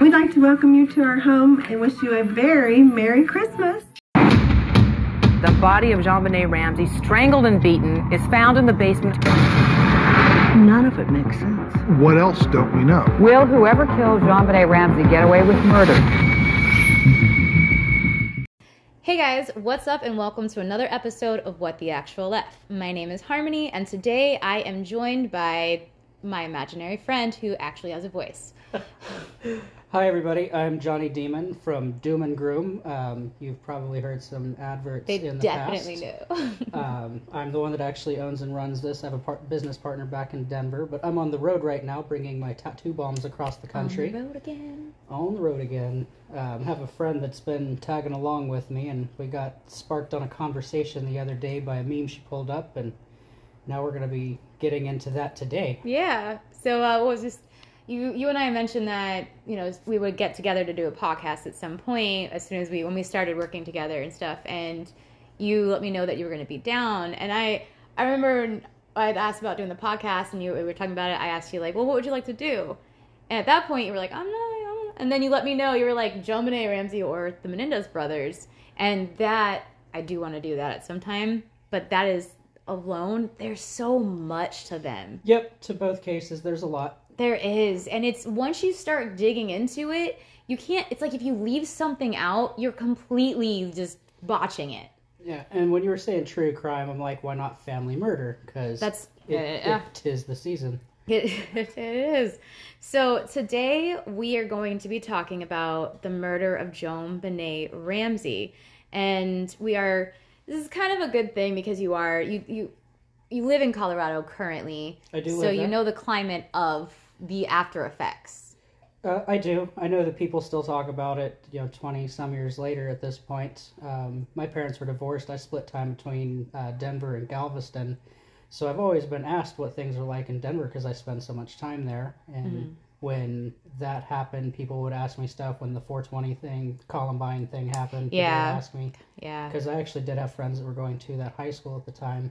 We'd like to welcome you to our home and wish you a very Merry Christmas. The body of JonBenét Ramsey, strangled and beaten, is found in the basement. None of it makes sense. What else don't we know? Will whoever killed JonBenét Ramsey get away with murder? Hey guys, what's up, and welcome to another episode of What the Actual F. My name is Harmony, and today I am joined by my imaginary friend who actually has a voice. Hi, everybody. I'm Johnny Demon from Doom and Groom. Um, you've probably heard some adverts They in the definitely past. knew. um, I'm the one that actually owns and runs this. I have a par- business partner back in Denver, but I'm on the road right now bringing my tattoo balms across the country. On the road again. On the road again. Um, have a friend that's been tagging along with me, and we got sparked on a conversation the other day by a meme she pulled up, and now we're going to be getting into that today. Yeah. So uh, what was this? You you and I mentioned that you know we would get together to do a podcast at some point as soon as we when we started working together and stuff, and you let me know that you were going to be down, and I I remember I had asked about doing the podcast, and you we were talking about it. I asked you like, well, what would you like to do? And at that point, you were like, I'm not. I'm, and then you let me know you were like Joe JonBenét Ramsey or the Menendez brothers, and that I do want to do that at some time, but that is alone. There's so much to them. Yep, to both cases, there's a lot. There is. And it's once you start digging into it, you can't it's like if you leave something out, you're completely just botching it. Yeah, and when you were saying true crime, I'm like, why not family murder? Because That's- it, uh, yeah. it tis the season. It, it is. So today we are going to be talking about the murder of JonBenét Ramsey. And we are this is kind of a good thing because you are you you you live in Colorado currently. I do So you know the climate of the after effects. Uh, I do. I know that people still talk about it. You know, twenty some years later. At this point, um, my parents were divorced. I split time between uh, Denver and Galveston, so I've always been asked what things are like in Denver because I spend so much time there. And Mm-hmm. when that happened, people would ask me stuff. When the 420 thing, Columbine thing happened, people Yeah. would ask me Yeah. because I actually did have friends that were going to that high school at the time.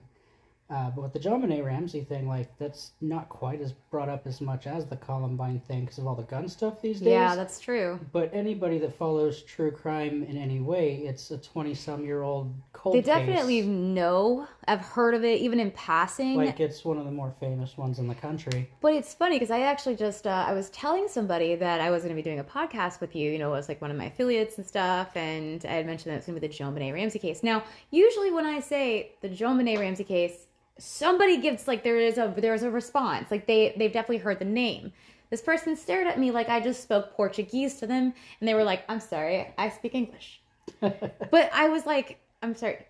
Uh, but with the JonBenét Ramsey thing, like that's not quite as brought up as much as the Columbine thing because of all the gun stuff these days. Yeah, that's true. But anybody that follows true crime in any way, it's a twenty-some-year-old cold. They case. definitely know. I've heard of it, even in passing. like it's one of the more famous ones in the country. but it's funny because I actually just uh, I was telling somebody that I was going to be doing a podcast with you. You know, it was like one of my affiliates and stuff, and I had mentioned that it's going to be the JonBenét Ramsey case. Now, usually when I say the JonBenét Ramsey case, somebody gives like there is a there is a response. Like they they've definitely heard the name. This person stared at me like I just spoke Portuguese to them, and they were like, "I'm sorry, I speak English." but I was like, "I'm sorry."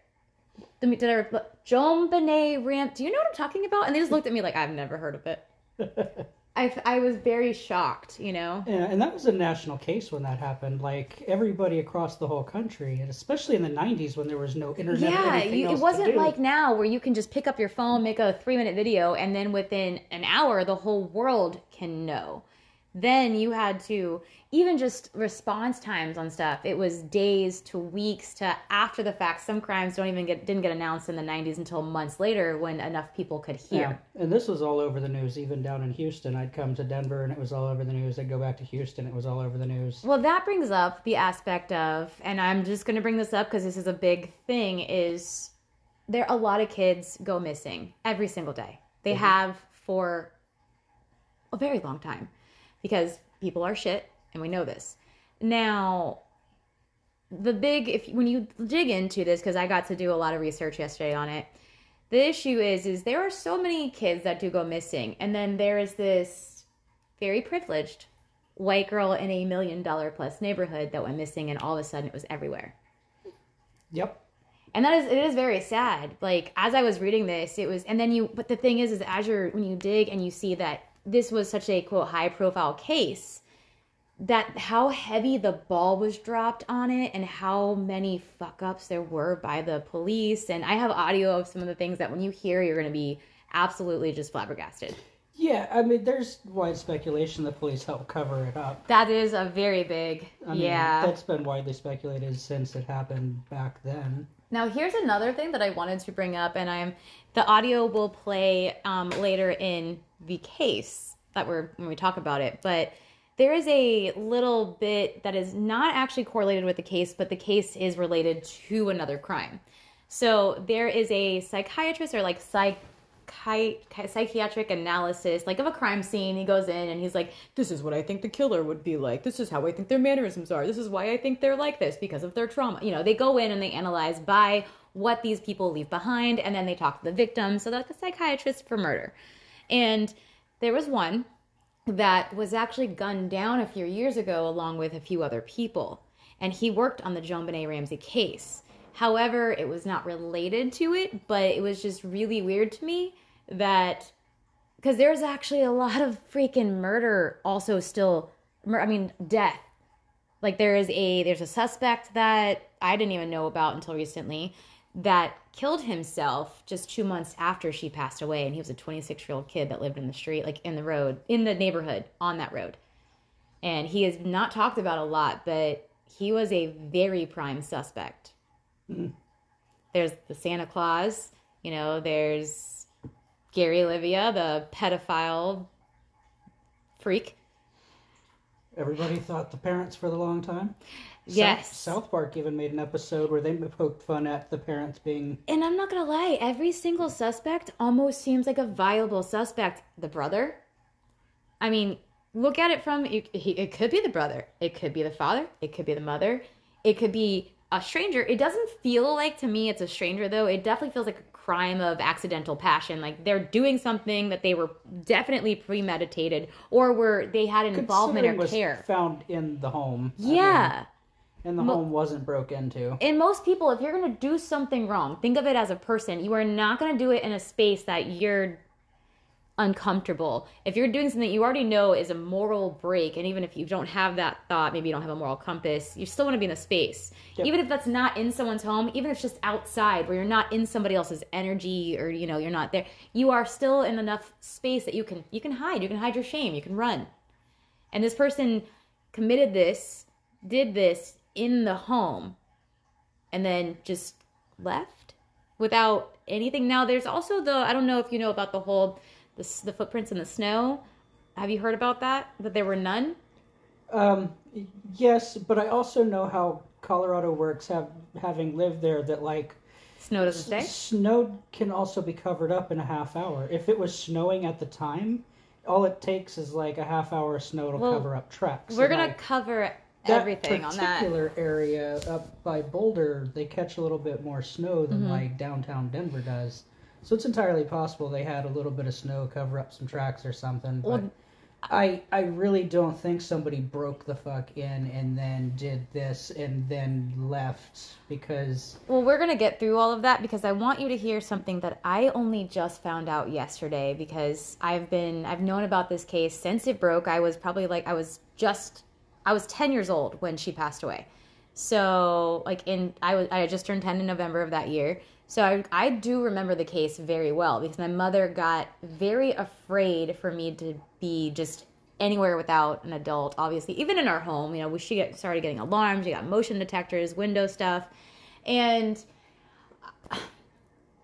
Let me, did I, JonBenét Ram, do you know what I'm talking about? And they just looked at me like, I've never heard of it. I, I was very shocked, you know? Yeah, and that was a national case when that happened. Like everybody across the whole country, and especially in the '90s when there was no internet. Yeah, you, it wasn't like now where you can just pick up your phone, make a three minute video, and then within an hour, the whole world can know. Then you had to, even just response times on stuff, it was days to weeks to after the fact. Some crimes don't even get, didn't get announced in the 90s until months later when enough people could hear. Yeah, and this was all over the news. Even down in Houston, I'd come to Denver and it was all over the news. I'd go back to Houston, it was all over the news. Well, that brings up the aspect of, and I'm just going to bring this up because this is a big thing, is there a lot of kids go missing every single day. They mm-hmm. have for a very long time because people are shit and we know this. Now, the big if when you dig into this because I got to do a lot of research yesterday on it. The issue is is there are so many kids that do go missing and then there is this very privileged white girl in a million dollar plus neighborhood that went missing and all of a sudden it was everywhere Yep. and that is it is very sad like as i was reading this it was and then you but the thing is is as you're when you dig and you see that this was such a quote high profile case that how heavy the ball was dropped on it and how many fuck ups there were by the police and i have audio of some of the things that when you hear you're going to be absolutely just flabbergasted Yeah, I mean, there's wide speculation the police helped cover it up. that is a very big I mean, yeah That's been widely speculated since it happened back then. Now, here's another thing that I wanted to bring up, and I'm the audio will play um, later in the case that we're when we talk about it. But there is a little bit that is not actually correlated with the case, but the case is related to another crime. So there is a psychiatrist or like psych psychiatric analysis like of a crime scene he goes in and he's like this is what i think the killer would be like this is how i think their mannerisms are this is why i think they're like this because of their trauma you know they go in and they analyze by what these people leave behind and then they talk to the victim so that's a psychiatrist for murder and there was one that was actually gunned down a few years ago along with a few other people. And he worked on the JonBenét Ramsey case. However, it was not related to it, but it was just really weird to me that because there's actually a lot of freaking murder also still I mean death. Like there is a there's a suspect that I didn't even know about until recently that killed himself just 2 months after she passed away and he was a 26-year-old kid that lived in the street like in the road in the neighborhood on that road. And he is not talked about a lot, but he was a very prime suspect hmm. there's the Santa Claus, you know, there's Gary Oliva, the pedophile freak. Everybody thought the parents for the long time. Yes. South, South Park even made an episode where they poked fun at the parents being. And I'm not gonna lie, every single suspect almost seems like a viable suspect. The brother. I mean, look at it from it, it could be the brother, it could be the father, it could be the mother, it could be a stranger. It doesn't feel like to me it's a stranger though. It definitely feels like a crime of accidental passion. Like they're doing something that they were definitely premeditated or were they had an involvement or care. Found in the home. Yeah. I mean, and the Mo- home wasn't broke into. And most people, if you're going to do something wrong, think of it as a person. You are not going to do it in a space that you're uncomfortable. If you're doing something that you already know is a moral break, and even if you don't have that thought, maybe you don't have a moral compass, you still want to be in a space. Yep. Even if that's not in someone's home, even if it's just outside where you're not in somebody else's energy or you know, you're not there, you are still in enough space that you can you can hide, you can hide your shame, you can run. And this person committed this, did this in the home and then just left without anything. Now there's also the I don't know if you know about the whole the, the footprints in the snow. Have you heard about that? That there were none? Um, yes, but I also know how Colorado works, have having lived there, that like snow doesn't stay. Snow can also be covered up in a half hour. If it was snowing at the time, all it takes is like a half hour of snow to well, cover up tracks. We're gonna like, cover everything on that particular area up by Boulder. They catch a little bit more snow than mm-hmm. like downtown Denver does. So it's entirely possible they had a little bit of snow cover up some tracks or something. But well, I I really don't think somebody broke the fuck in and then did this and then left because Well, we're going to get through all of that because I want you to hear something that I only just found out yesterday because I've been I've known about this case since it broke. I was probably like I was just I was 10 years old when she passed away. So, like in I was I just turned 10 in November of that year. So I, I do remember the case very well because my mother got very afraid for me to be just anywhere without an adult. Obviously, even in our home, you know, we she get, started getting alarms. you got motion detectors, window stuff, and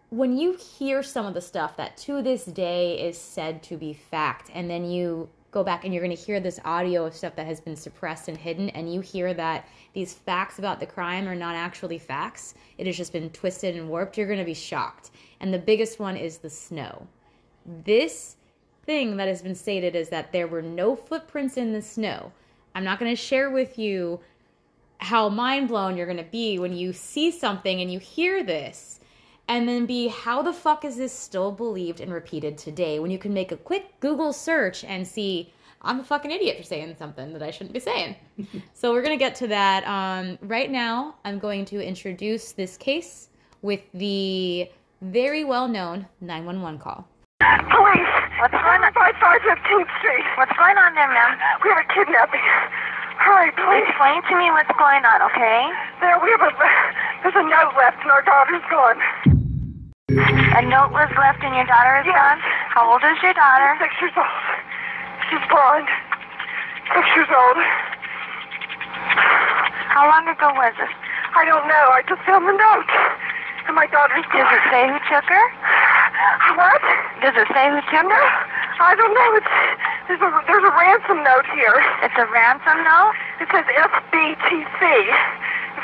when you hear some of the stuff that to this day is said to be fact, and then you go back and you're going to hear this audio of stuff that has been suppressed and hidden, and you hear that these facts about the crime are not actually facts, it has just been twisted and warped, you're going to be shocked. And the biggest one is the snow. This thing that has been stated is that there were no footprints in the snow. I'm not going to share with you how mind blown you're going to be when you see something and you hear this and then be how the fuck is this still believed and repeated today when you can make a quick Google search and see I'm a fucking idiot for saying something that I shouldn't be saying. so we're gonna get to that. Um, right now, I'm going to introduce this case with the very well known 911 call. Police. What's going on? By 515th Street. What's going on there, ma'am? We have a kidnapping. Hurry, please. Explain to me what's going on, okay? There, we have a. There's a note left, and our daughter's gone. A note was left, and your daughter is yes. gone. How old is your daughter? Six years old. She's blonde. Six years old. How long ago was this? I don't know. I just found the note. And my daughter's Does it say who took her? What? Does it say who took her? I don't know. It's There's a, there's a ransom note here. It's a ransom note? It says SBTC.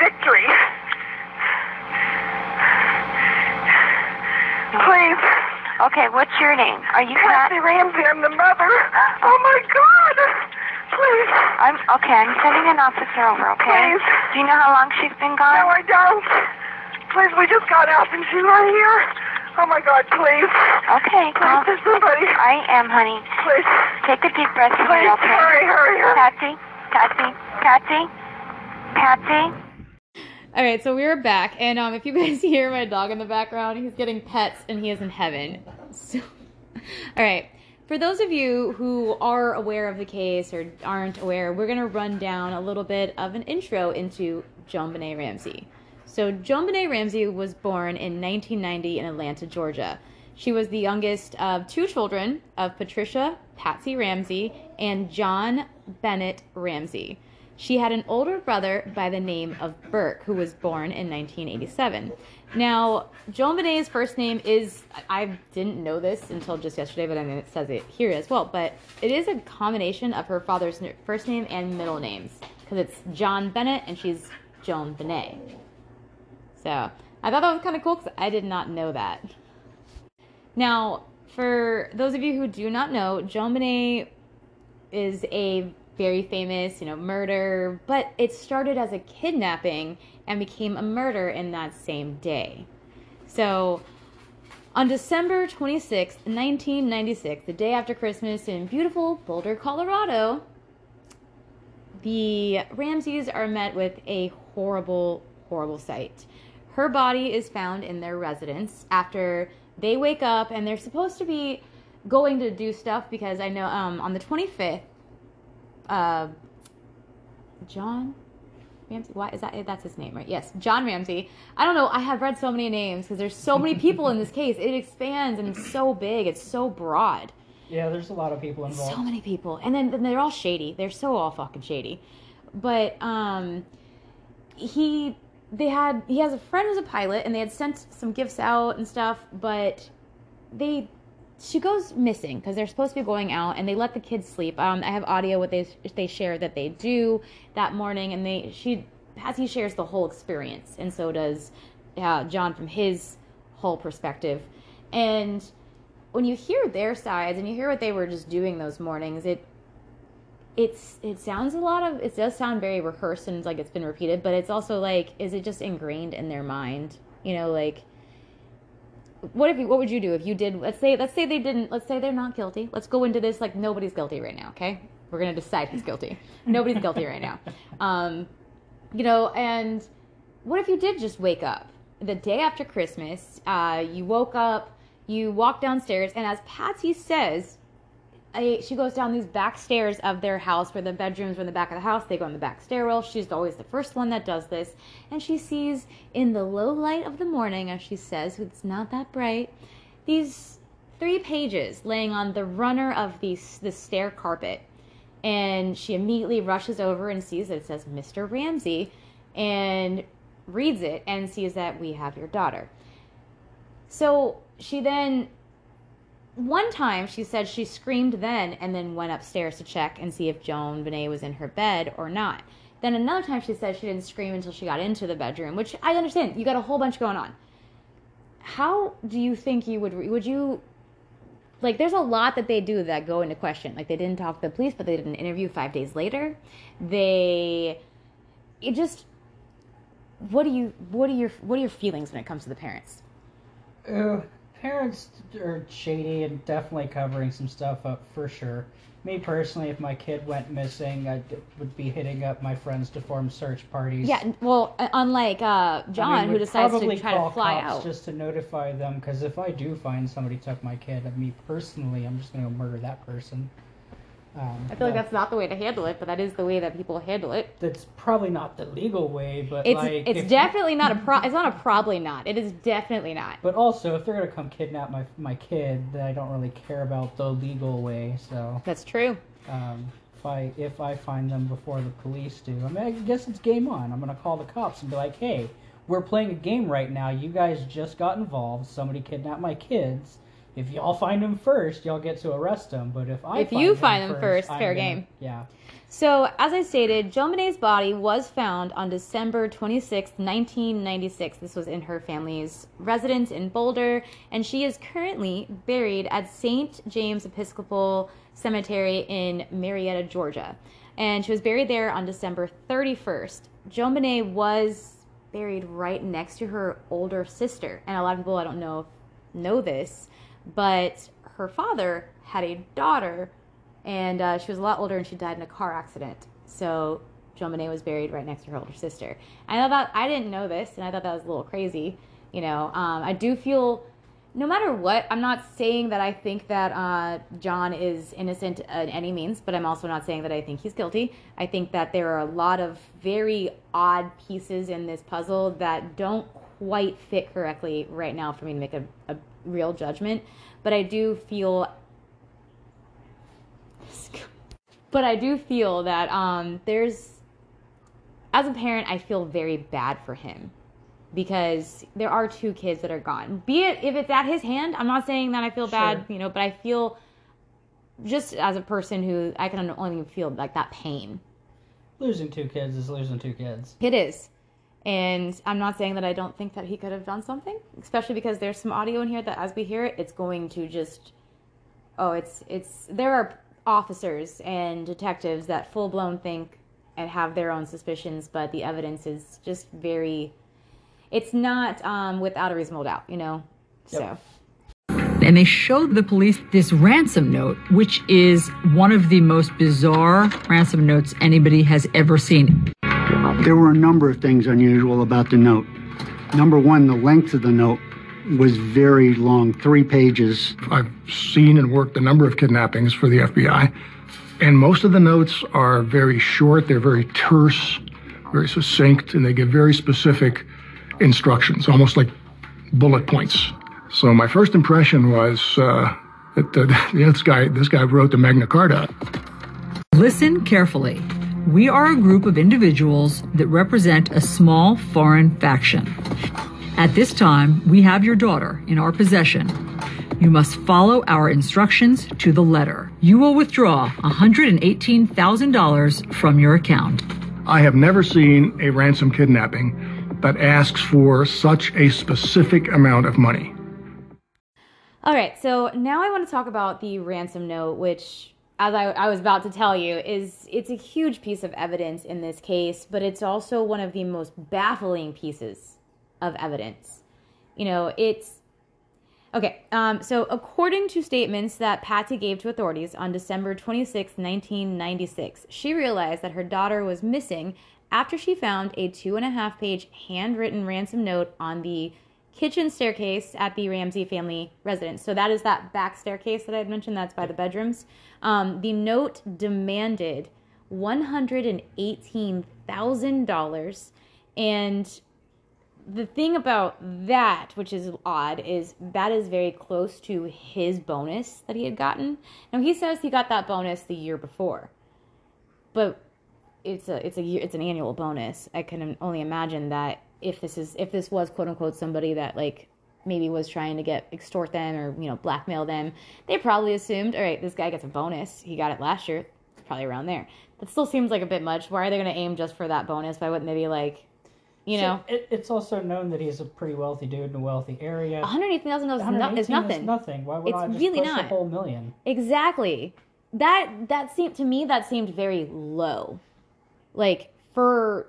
Victory. Please. Okay, what's your name? Are you Kathy Pat? Ramsey, I'm the mother. Oh my God. Please. I'm okay. I'm sending an officer over. Okay. Please. Do you know how long she's been gone? No. I don't. Please, we just got out and she's right here. Oh my God, please. Okay, Please, there's somebody. I am, honey. Please. Take a deep breath Please, okay? hurry, hurry, hurry. Patsy, Patsy, Patsy, Patsy. All right, so we're back, and um, if you guys hear my dog in the background, he's getting pets, and he is in heaven. So, all right, for those of you who are aware of the case or aren't aware, we're gonna run down a little bit of an intro into JonBenét Ramsey. So, JonBenét Ramsey was born in 1990 in Atlanta, Georgia. She was the youngest of two children of Patricia Patsy Ramsey and John Bennett Ramsey. She had an older brother by the name of Burke, who was born in 1987. Now, JonBenét's first name is, I didn't know this until just yesterday, but I mean, it says it here as well, but it is a combination of her father's first name and middle names, because it's John Bennett and she's JonBenét. So, I thought that was kind of cool because I did not know that. Now, for those of you who do not know, JonBenét is a very famous, you know, murder, but it started as a kidnapping and became a murder in that same day. So, on December 26th, 1996, the day after Christmas in beautiful Boulder, Colorado, the Ramseys are met with a horrible, horrible sight. Her body is found in their residence after they wake up and they're supposed to be going to do stuff because I know um, on the 25th, uh, John Ramsey. Why is that? That's his name, right? Yes, John Ramsey. I don't know. I have read so many names because there's so many people in this case. It expands and it's so big. It's so broad. Yeah, there's a lot of people involved. So many people, and then, then they're all shady. They're so all fucking shady. But um, he they had he has a friend who's a pilot, and they had sent some gifts out and stuff. But they she goes missing because they're supposed to be going out, and they let the kids sleep. Um, I have audio what they they share that they do that morning, and they she Patsy shares the whole experience, and so does uh, John from his whole perspective, and when you hear their sides and you hear what they were just doing those mornings, it it's it sounds a lot of it does sound very rehearsed and like it's been repeated, but it's also like is it just ingrained in their mind? You know, like what if you what would you do if you did let's say let's say they didn't let's say they're not guilty. Let's go into this like nobody's guilty right now, okay? We're gonna decide who's guilty. Nobody's guilty right now. Um, you know, and what if you did just wake up the day after Christmas? Uh, you woke up, you walk downstairs, and as Patsy says, I, she goes down these back stairs of their house where the bedrooms were in the back of the house. They go in the back stairwell. She's always the first one that does this. And she sees in the low light of the morning, as she says, it's not that bright, these three pages laying on the runner of the, the stair carpet. And she immediately rushes over and sees that it says Mr. Ramsey and reads it and sees that we have your daughter. So she then one time she said she screamed then and then went upstairs to check and see if JonBenét was in her bed or not. Then another time she said she didn't scream until she got into the bedroom, which I understand. You got a whole bunch going on. How do you think you would would you like there's a lot that they do that go into question. Like they didn't talk to the police, but they did an interview 5 days later. They it just what do you what are your what are your feelings when it comes to the parents? Uh, parents are shady and definitely covering some stuff up for sure. Me personally, if my kid went missing, I would be hitting up my friends to form search parties. Yeah, well, uh, unlike uh, John, I mean, who decides to try call to fly cops out. just to notify them. Because if I do find somebody took my kid, me personally, I'm just gonna murder that person. Um, I feel like that's not the way to handle it, but that is the way that people handle it. that's probably not the legal way, but It's like it's definitely not a pro. It's not a probably not. It is definitely not. But also, if they're gonna come kidnap my my kid, then I don't really care about the legal way. So That's true. um, if I if I find them before the police do, I mean, I guess it's game on. I'm gonna call the cops and be like, "Hey, we're playing a game right now. You guys just got involved. Somebody kidnapped my kids. If y'all find him first, y'all get to arrest him. But if I If you find find him first, I'm fair gonna- game. Yeah. So, as I stated, JonBenét's body was found on December 26, 1996. This was in her family's residence in Boulder, and she is currently buried at St. James Episcopal Cemetery in Marietta, Georgia. And she was buried there on December 31st. JonBenet was buried right next to her older sister, and a lot of people I don't know know this, but her father had a daughter and uh, she was a lot older and she died in a car accident. So JonBenét was buried right next to her older sister. I thought that I didn't know this, and I thought that was a little crazy. You know, um, I do feel, no matter what, I'm not saying that I think that uh, John is innocent in any means, but I'm also not saying that I think he's guilty. I think that there are a lot of very odd pieces in this puzzle that don't quite fit correctly right now for me to make a, a real judgment. But I do feel but I do feel that um, there's, as a parent, I feel very bad for him because there are two kids that are gone. Be it if it's at his hand, I'm not saying that I feel bad, Sure. you know, but I feel just as a person who I can only feel like that pain. Losing two kids is losing two kids. It is. And I'm not saying that I don't think that he could have done something, especially because there's some audio in here that as we hear it, it's going to just oh, it's it's there are officers and detectives that full blown think and have their own suspicions, but the evidence is just very it's not um, without a reasonable doubt, you know. So and they showed the police this ransom note, which is one of the most bizarre ransom notes anybody has ever seen. There were a number of things unusual about the note. Number one, the length of the note was very long, three pages. I've seen and worked a number of kidnappings for the FBI, and most of the notes are very short, they're very terse, very succinct, and they give very specific instructions, almost like bullet points. So my first impression was uh, that uh, this guy this guy wrote the Magna Carta. Listen carefully. We are a group of individuals that represent a small foreign faction. At this time, we have your daughter in our possession. You must follow our instructions to the letter. You will withdraw $118,000 from your account. I have never seen a ransom kidnapping that asks for such a specific amount of money. All right, so now I want to talk about the ransom note, which, as I, I was about to tell you, is it's a huge piece of evidence in this case, but it's also one of the most baffling pieces of evidence. You know, it's okay. Um, so, according to statements that Patsy gave to authorities on December 26, 1996, she realized that her daughter was missing after she found a two and a half page handwritten ransom note on the kitchen staircase at the Ramsey family residence. So that is that back staircase that I had mentioned. That's by the bedrooms. Um, the note demanded one hundred and eighteen thousand dollars, and the thing about that, which is odd, is that is very close to his bonus that he had gotten. Now he says he got that bonus the year before, but it's a it's a year it's an annual bonus. I can only imagine that if this is if this was quote unquote somebody that like maybe was trying to get extort them or you know blackmail them, they probably assumed all right this guy gets a bonus. He got it last year. It's probably around there. That still seems like a bit much. Why are they going to aim just for that bonus? Why wouldn't they be like, you So know, it, it's also known that he's a pretty wealthy dude in a wealthy area. one hundred eighty thousand dollars is 118 nothing. nothing. Why would It's I just really not. a whole million? Exactly. That that seemed to me that seemed very low. Like for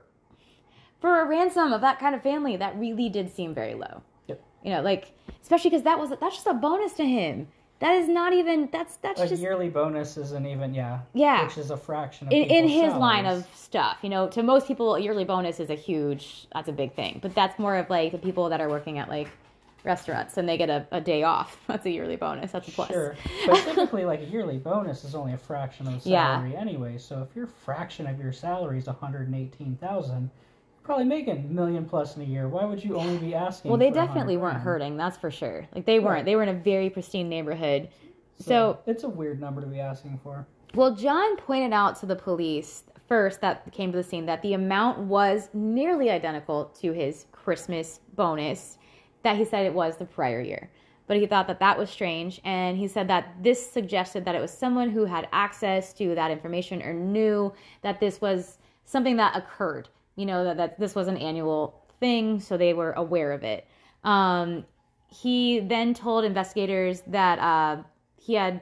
for a ransom of that kind of family, that really did seem very low. Yep. You know, like especially because that was that's just a bonus to him. That is not even that's that's a just yearly bonus isn't even yeah yeah which is a fraction in, in his salaries. line of stuff. You know, to most people, a yearly bonus is a huge that's a big thing, but that's more of like the people that are working at like restaurants and they get a, a day off. That's a yearly bonus. That's a plus. Sure. But typically, like a yearly bonus is only a fraction of the salary yeah. anyway. So if your fraction of your salary is 118000 probably making a million plus in a year. Why would you only be asking? Well, they definitely weren't hurting. That's for sure. Like they weren't. Right. They were in a very pristine neighborhood. So, So, it's a weird number to be asking for. well, John pointed out to the police first that came to the scene that the amount was nearly identical to his Christmas bonus that he said it was the prior year. but he thought that that was strange. And he said that this suggested that it was someone who had access to that information or knew that this was something that occurred, you know, that, that this was an annual thing, so they were aware of it. Um, he then told investigators that uh, he had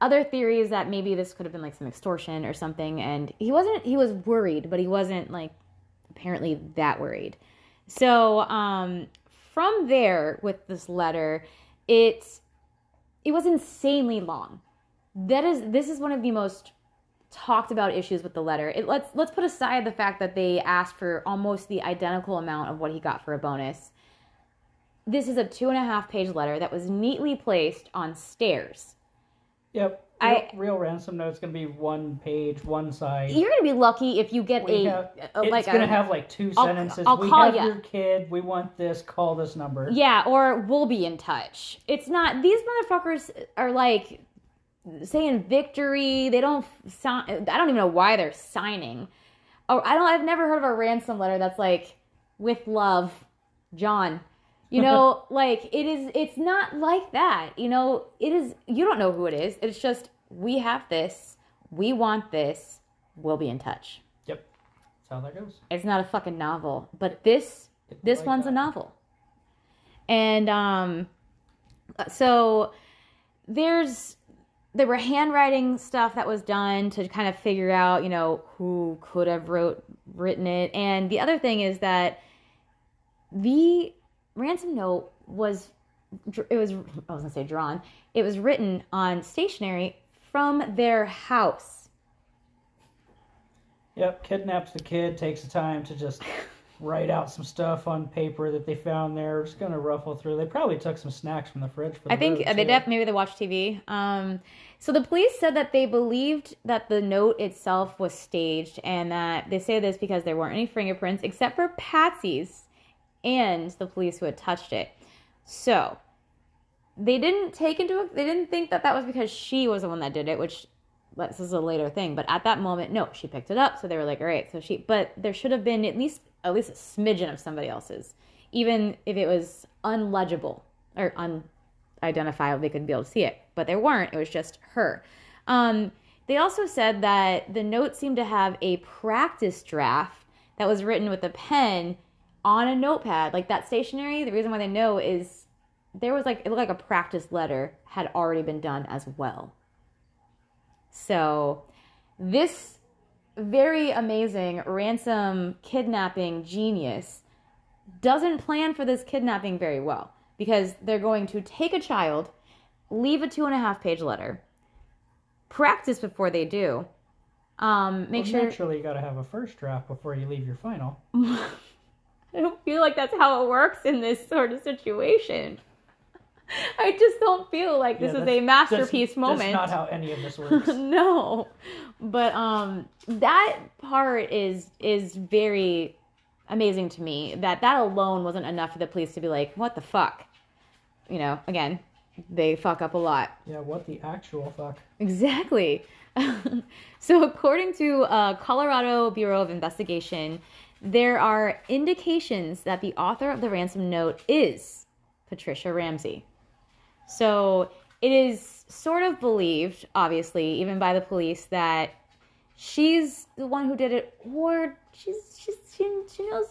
other theories that maybe this could have been like some extortion or something and he wasn't he was worried but he wasn't like apparently that worried so um from there with this letter it it was insanely long that is this is one of the most talked about issues with the letter it let's let's put aside the fact that they asked for almost the identical amount of what he got for a bonus this is a two and a half page letter that was neatly placed on stairs Yep. I- Real, real ransom note's gonna be one page, one side. You're gonna be lucky if you get We a, have- a- it's like gonna a, have like 2 I'll- sentences. I'll we call have ya. your kid. We want this. Call this number. yeah, or we'll be in touch. It's not these motherfuckers are like saying victory. They don't sign. I don't even know why they're signing. Oh, I don't. I've never heard of a ransom letter that's like with love, John. You know, like it is. It's not like that. You know, it is. You don't know who it is. It's just we have this. We want this. We'll be in touch. Yep. That's how that goes. It's not a fucking novel, but this this like one's that. a novel. And um so there's there were handwriting stuff that was done to kind of figure out, you know, who could have wrote written it. And the other thing is that the ransom note was it was I was going to say drawn. It was written on stationery from their house. Yep. Kidnaps the kid. Takes the time to just write out some stuff on paper that they found there. Just gonna ruffle through. They probably took some snacks from the fridge. For the I think they def maybe they watched TV. Um, so the police said that they believed that the note itself was staged, and that they say this because there weren't any fingerprints except for Patsy's and the police who had touched it. So they didn't take into they didn't think that that was because she was the one that did it, which this is a later thing. But at that moment, no, she picked it up. So they were like, all right, so she. But there should have been at least at least a smidgen of somebody else's, even if it was unlegible or unidentifiable. They couldn't be able to see it, but they weren't. It was just her. Um, they also said that the note seemed to have a practice draft that was written with a pen on a notepad, like that stationery. The reason why they know is there was like it looked like a practice letter had already been done as well. So, this very amazing ransom kidnapping genius doesn't plan for this kidnapping very well because they're going to take a child, leave a two and a half page letter, practice before they do, um, make Well, sure. Naturally, you got to have a first draft before you leave your final. I don't feel like that's how it works in this sort of situation. I just don't feel like this Yeah, is a masterpiece that's, moment. That's not how any of this works. no but um that part is is very amazing to me that that alone wasn't enough for the police to be like what the fuck you know again they fuck up a lot yeah, what the actual fuck? Exactly. so, according to uh, Colorado Bureau of Investigation, there are indications that the author of the ransom note is Patricia Ramsey. So, it is sort of believed, obviously, even by the police, that she's the one who did it, or she's, she's she, she knows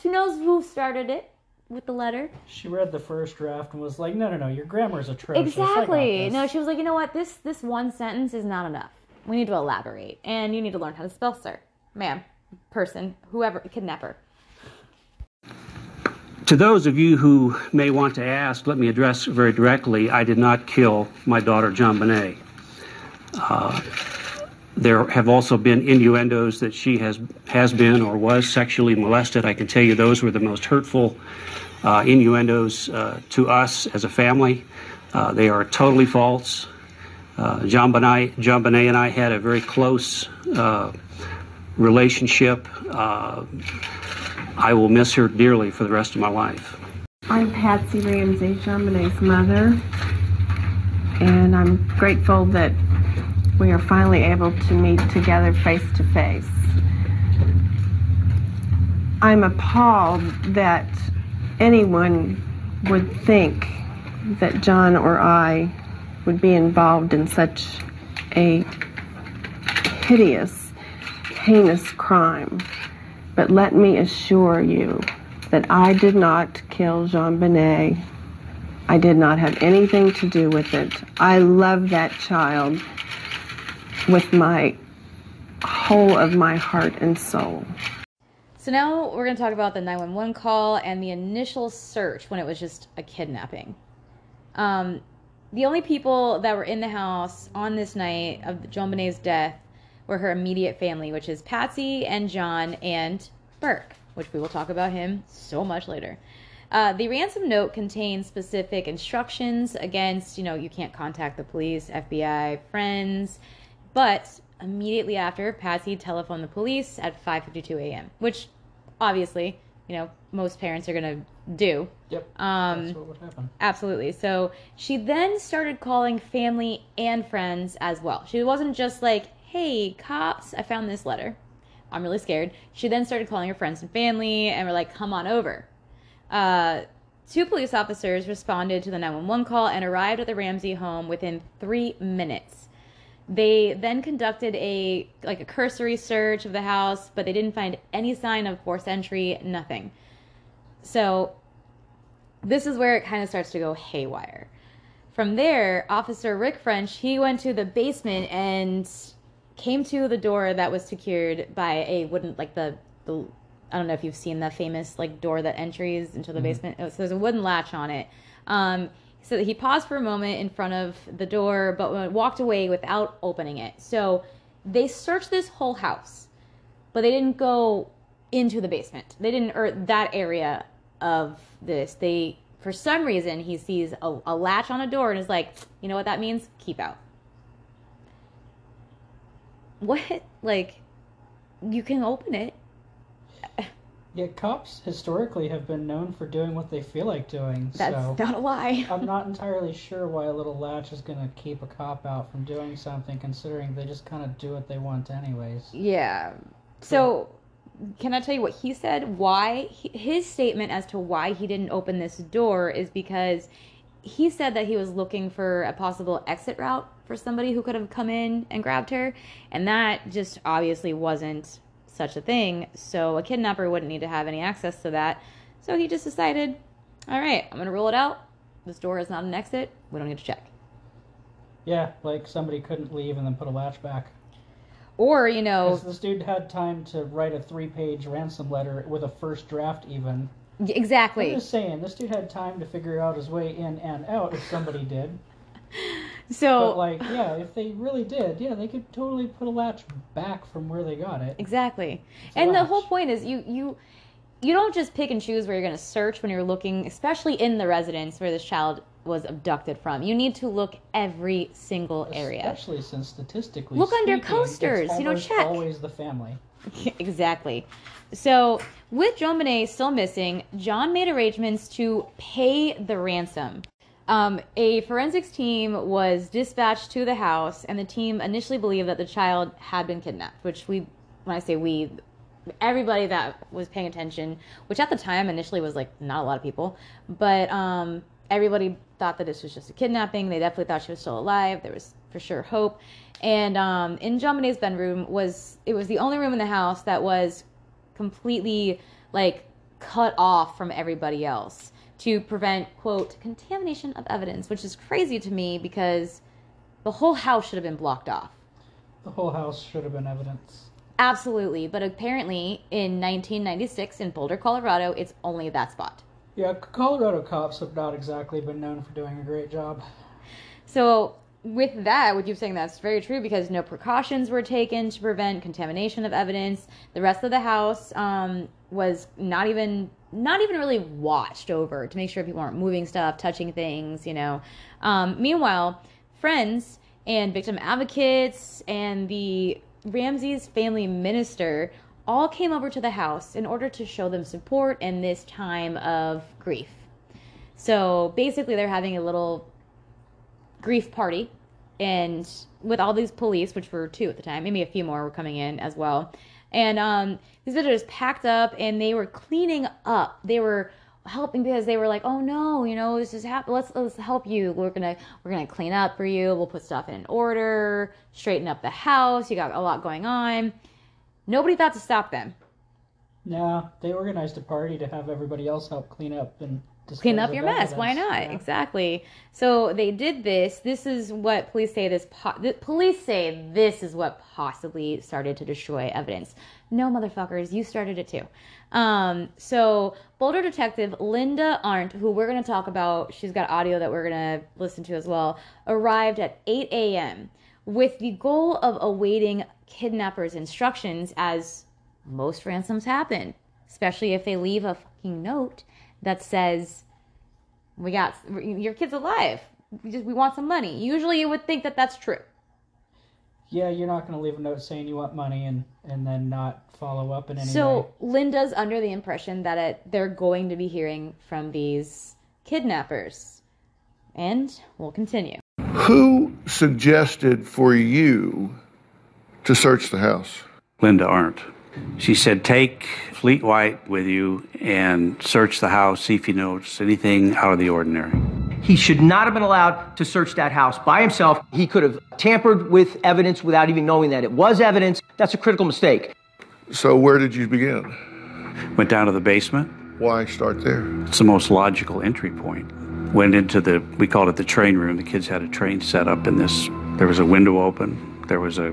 she knows who started it with the letter. She read the first draft and was like, "No, no, no, your grammar is atrocious." Exactly. No, she was like, you know what? This this one sentence is not enough. We need to elaborate, and you need to learn how to spell, sir, ma'am, person, whoever, kidnapper. To those of you who may want to ask, let me address very directly I did not kill my daughter, JonBenét. Uh, there have also been innuendos that she has, has been or was sexually molested. I can tell you those were the most hurtful uh, innuendos uh, to us as a family. Uh, they are totally false. Uh, John, Bonet, JonBenét and I had a very close uh, relationship. I will miss her dearly for the rest of my life. I'm Patsy Ramsey, Jean mother, and I'm grateful that we are finally able to meet together face to face. I'm appalled that anyone would think that John or I would be involved in such a hideous, heinous crime. But let me assure you that I did not kill JonBenét. I did not have anything to do with it. I love that child with my whole of my heart and soul. So now we're going to talk about the 911 call and the initial search when it was just a kidnapping. Um, the only people that were in the house on this night of JonBenét's death were her immediate family, which is Patsy and John and Burke, which we will talk about him so much later. Uh, the ransom note contains specific instructions against, you know, you can't contact the police, FBI, friends, but immediately after, Patsy telephoned the police at 5:52 a.m., which obviously, you know, most parents are to do. Yep. Um, That's what would happen. Absolutely. So she then started calling family and friends as well. She wasn't just like, hey, cops, I found this letter. I'm really scared. She then started calling her friends and family and were like, come on over. Uh, two police officers responded to the 911 call and arrived at the Ramsey home within three minutes. They then conducted a like a cursory search of the house, but they didn't find any sign of forced entry, nothing. So this is where it kind of starts to go haywire. From there, Officer Rick French, he went to the basement and came to the door that was secured by a wooden like the the I don't know if you've seen the famous like door that entries into the Mhm. basement. So there's a wooden latch on it. Um, so he paused for a moment in front of the door, but walked away without opening it. So they searched this whole house, but they didn't go into the basement. They didn't, or that area of this. They, for some reason, he sees a, a latch on a door and is like, you know what that means? Keep out. What? Like, you can open it. Yeah, cops historically have been known for doing what they feel like doing. That's so not a lie. I'm not entirely sure why a little latch is going to keep a cop out from doing something, considering they just kind of do what they want anyways. Yeah. So, can I tell you what he said? Why he, his statement as to why he didn't open this door is because he said that he was looking for a possible exit route for somebody who could have come in and grabbed her, and that just obviously wasn't such a thing. So a kidnapper wouldn't need to have any access to that. So he just decided, all right, I'm gonna rule it out. This door is not an exit. We don't need to check. Yeah, like somebody couldn't leave and then put a latch back. Or you know. this dude had time to write a three-page ransom letter with a first draft, even. Exactly. I'm just saying, this dude had time to figure out his way in and out if somebody did. So, but like, yeah, if they really did, yeah, they could totally put a latch back from where they got it. Exactly. It's and the whole point is you you you don't just pick and choose where you're going to search when you're looking, especially in the residence where this child was abducted from. You need to look every single area. Especially since statistically, Look under speaking, coasters, it's you know, check. Always the family. exactly. So, with JonBenét still missing, John made arrangements to pay the ransom. Um, a forensics team was dispatched to the house, and the team initially believed that the child had been kidnapped. Which we, when I say we, everybody that was paying attention, which at the time initially was like not a lot of people, but um, everybody thought that this was just a kidnapping. They definitely thought she was still alive. There was for sure hope. And um, in Benet's bedroom was it was the only room in the house that was completely like cut off from everybody else to prevent quote contamination of evidence, which is crazy to me because the whole house should have been blocked off. The whole house should have been evidence. Absolutely, but apparently in 1996 in Boulder, Colorado, it's only that spot. Yeah, Colorado cops have not exactly been known for doing a great job. So, with that, what you're saying that's very true because no precautions were taken to prevent contamination of evidence. The rest of the house um, was not even not even really watched over to make sure people weren't moving stuff, touching things, you know. Um, meanwhile, friends and victim advocates and the Ramsey's family minister all came over to the house in order to show them support in this time of grief. So basically, they're having a little grief party and with all these police which were two at the time maybe a few more were coming in as well and um, these visitors packed up and they were cleaning up they were helping because they were like, "Oh no, you know, this is happening. Let's let's help you. We're gonna we're gonna clean up for you. We'll put stuff in order, straighten up the house. You got a lot going on." Nobody thought to stop them. No, they organized a party to have everybody else help clean up and clean up your mess. Why not? Yeah. Exactly. So they did this. This is what police say. This po- the police say this is what possibly started to destroy evidence. No, motherfuckers, you started it too. Um, so Boulder detective Linda Arndt, who we're going to talk about, she's got audio that we're going to listen to as well, arrived at 8 a.m. with the goal of awaiting kidnappers' instructions, as most ransoms happen, especially if they leave a fucking note that says we got your kid's alive we just we want some money usually you would think that that's true Yeah, you're not going to leave a note saying you want money and and then not follow up in any way. so linda's under the impression that it, they're going to be hearing from these kidnappers and we'll continue Who suggested for you to search the house? Linda Arndt. She said, take Fleet White with you and search the house, see if you notice anything out of the ordinary. He should not have been allowed to search that house by himself. He could have tampered with evidence without even knowing that it was evidence. That's a critical mistake. So, where did you begin? Went down to the basement. Why start there? It's the most logical entry point. Went into the, we called it the train room. The kids had a train set up in this. There was a window open. There was a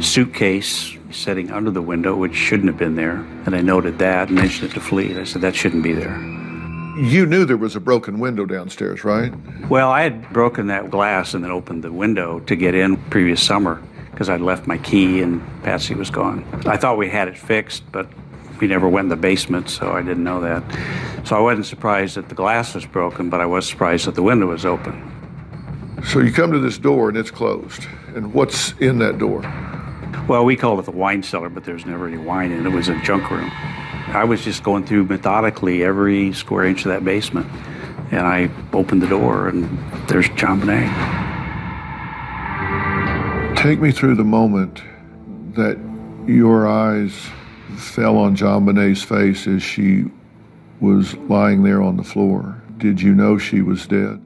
suitcase sitting under the window, which shouldn't have been there. And I noted that and mentioned it to Fleet. I said, that shouldn't be there. You knew there was a broken window downstairs, right? Well, I had broken that glass and then opened the window to get in previous summer because I'd left my key and Patsy was gone. I thought we had it fixed, but we never went in the basement, so I didn't know that. So I wasn't surprised that the glass was broken, but I was surprised that the window was open. So, you come to this door and it's closed. And what's in that door? Well, we called it the wine cellar, but there's never any wine in it. It was a junk room. I was just going through methodically every square inch of that basement. And I opened the door, and there's JonBenét. Take me through the moment that your eyes fell on JonBenét's face as she was lying there on the floor. Did you know she was dead?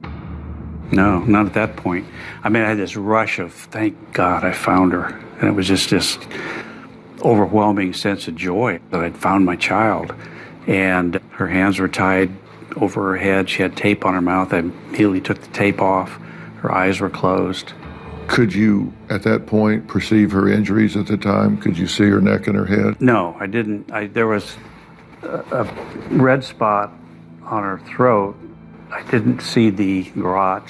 No, not at that point. I mean, I had this rush of, thank God I found her. And it was just this overwhelming sense of joy that I'd found my child. And her hands were tied over her head. She had tape on her mouth. I immediately took the tape off. Her eyes were closed. Could you, at that point, perceive her injuries at the time? Could you see her neck and her head? No, I didn't. I, there was a, a red spot on her throat. I didn't see the garrote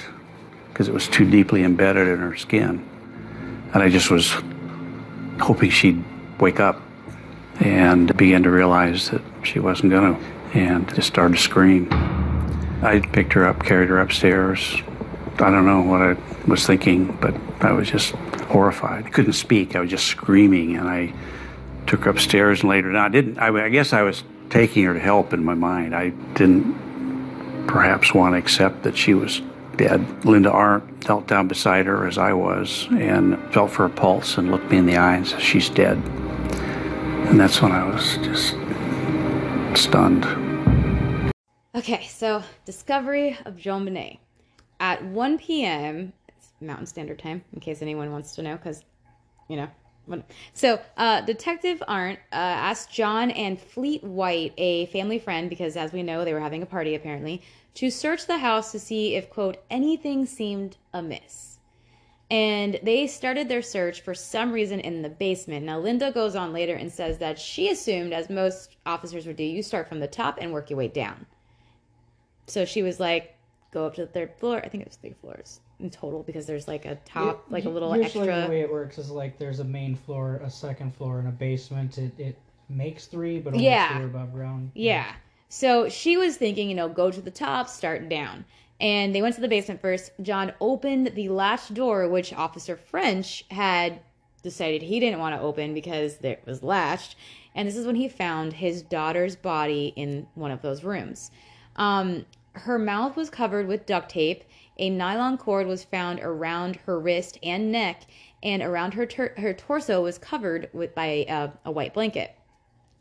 because it was too deeply embedded in her skin. And I just was hoping she'd wake up and begin to realize that she wasn't going to, and just started to scream. I picked her up, carried her upstairs. I don't know what I was thinking, but I was just horrified. I couldn't speak. I was just screaming, and I took her upstairs and laid her down. I didn't. I, I guess I was taking her to help in my mind. I didn't perhaps want to accept that she was dead. Linda Arndt knelt down beside her as I was and felt for her pulse and looked me in the eye and said, "She's dead." And that's when I was just stunned. Okay, so discovery of JonBenét. At 1 p.m., Mountain Standard Time, in case anyone wants to know, because, you know. So, uh, Detective Arndt uh, asked John and Fleet White, a family friend, because as we know, they were having a party apparently, to search the house to see if, quote, anything seemed amiss. And they started their search for some reason in the basement. Now, Linda goes on later and says that she assumed, as most officers would do, you start from the top and work your way down. So she was like, go up to the third floor. I think it was three floors in total because there's like a top, like a little Usually extra. the way it works is like there's a main floor, a second floor, and a basement. It, it makes three, but only Yeah. two above ground. Yeah. So she was thinking, you know, go to the top, start down. And they went to the basement first. John opened the latch door, which Officer French had decided he didn't want to open because it was latched. And this is when he found his daughter's body in one of those rooms. Um, her mouth was covered with duct tape. A nylon cord was found around her wrist and neck, and around her ter- her torso was covered with by uh, a white blanket.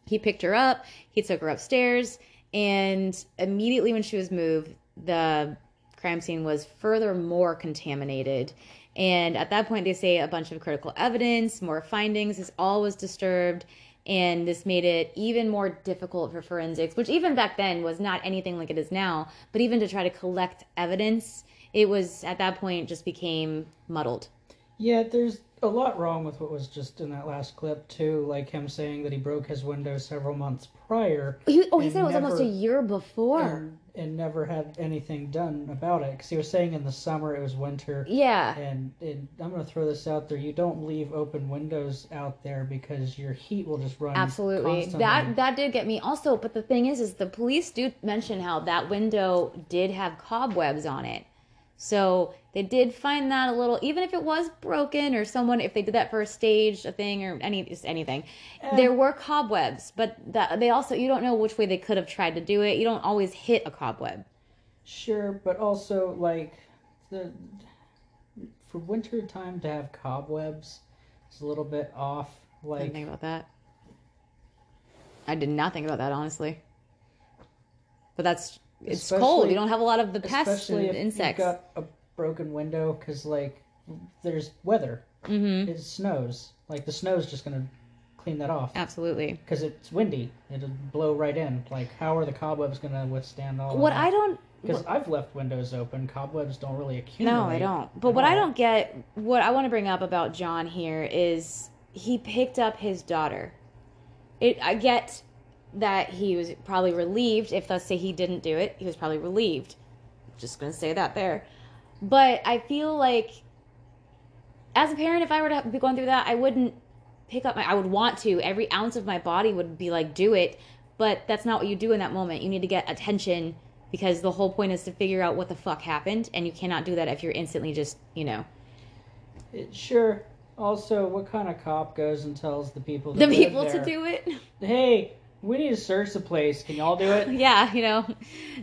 He picked her up, he took her upstairs, And immediately when she was moved, the crime scene was furthermore contaminated. And at that point, they say a bunch of critical evidence, more findings, this all was disturbed. And this made it even more difficult for forensics, which even back then was not anything like it is now. But even to try to collect evidence, it was at that point just became muddled. Yeah, there's a lot wrong with what was just in that last clip too, like him saying that he broke his window several months prior. He, oh, he said it was almost a year before. and, and never had anything done about it because he was saying in the summer it was winter. Yeah. And, and I'm gonna throw this out there: you don't leave open windows out there because your heat will just run. Absolutely. constantly. That that did get me also, but the thing is is the police do mention how that window did have cobwebs on it. So they did find that a little even if it was broken or someone if they did that for a stage, a thing or any just anything. Eh. There were cobwebs, but that they also you don't know which way they could have tried to do it. You don't always hit a cobweb. Sure, but also like the for winter time to have cobwebs is a little bit off. I Like didn't think about that. I did not think about that honestly. But that's it's cold. You don't have a lot of the pests and insects. You've got a broken window because like there's weather. Mm-hmm. It snows. Like the snow's just gonna clean that off. Absolutely. Because it's windy. It'll blow right in. Like how are the cobwebs gonna withstand all? What I don't Because I've left windows open. Cobwebs don't really accumulate. No, I don't. But what I don't get, what I want to bring up about John here is he picked up his daughter. It, I get that he was probably relieved. If let's say he didn't do it, he was probably relieved. Just gonna say that there. But I feel like, as a parent, if I were to be going through that, I wouldn't pick up my. I would want to. Every ounce of my body would be like, do it. But that's not what you do in that moment. You need to get attention because the whole point is to figure out what the fuck happened, and you cannot do that if you're instantly just, you know, It, sure. Also, what kind of cop goes and tells the people? The people to do it. Hey, we need to search the place. Can y'all do it? yeah, you know.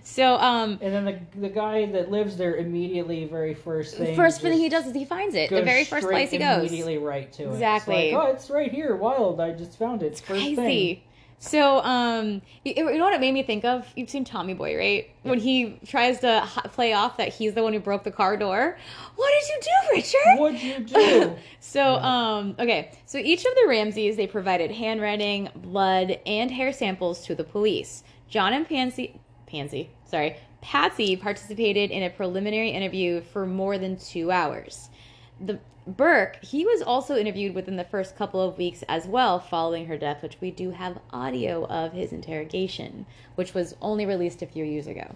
So, um, And then the the guy that lives there immediately, very first thing. first thing he does is he finds it. The very first place he goes. Immediately right to it. Exactly. It's like, oh, it's right here. Wild. I just found it. It's first Crazy. thing. So, um, you, you know what it made me think of? You've seen Tommy Boy, right? When he tries to play off that he's the one who broke the car door. What did you do, Richard? What'd you do? so, um, okay. So each of the Ramseys, they provided handwriting, blood, and hair samples to the police. John and Pansy, Pansy, sorry, Patsy participated in a preliminary interview for more than two hours. The Burke, he was also interviewed within the first couple of weeks as well, following her death, which we do have audio of his interrogation, which was only released a few years ago,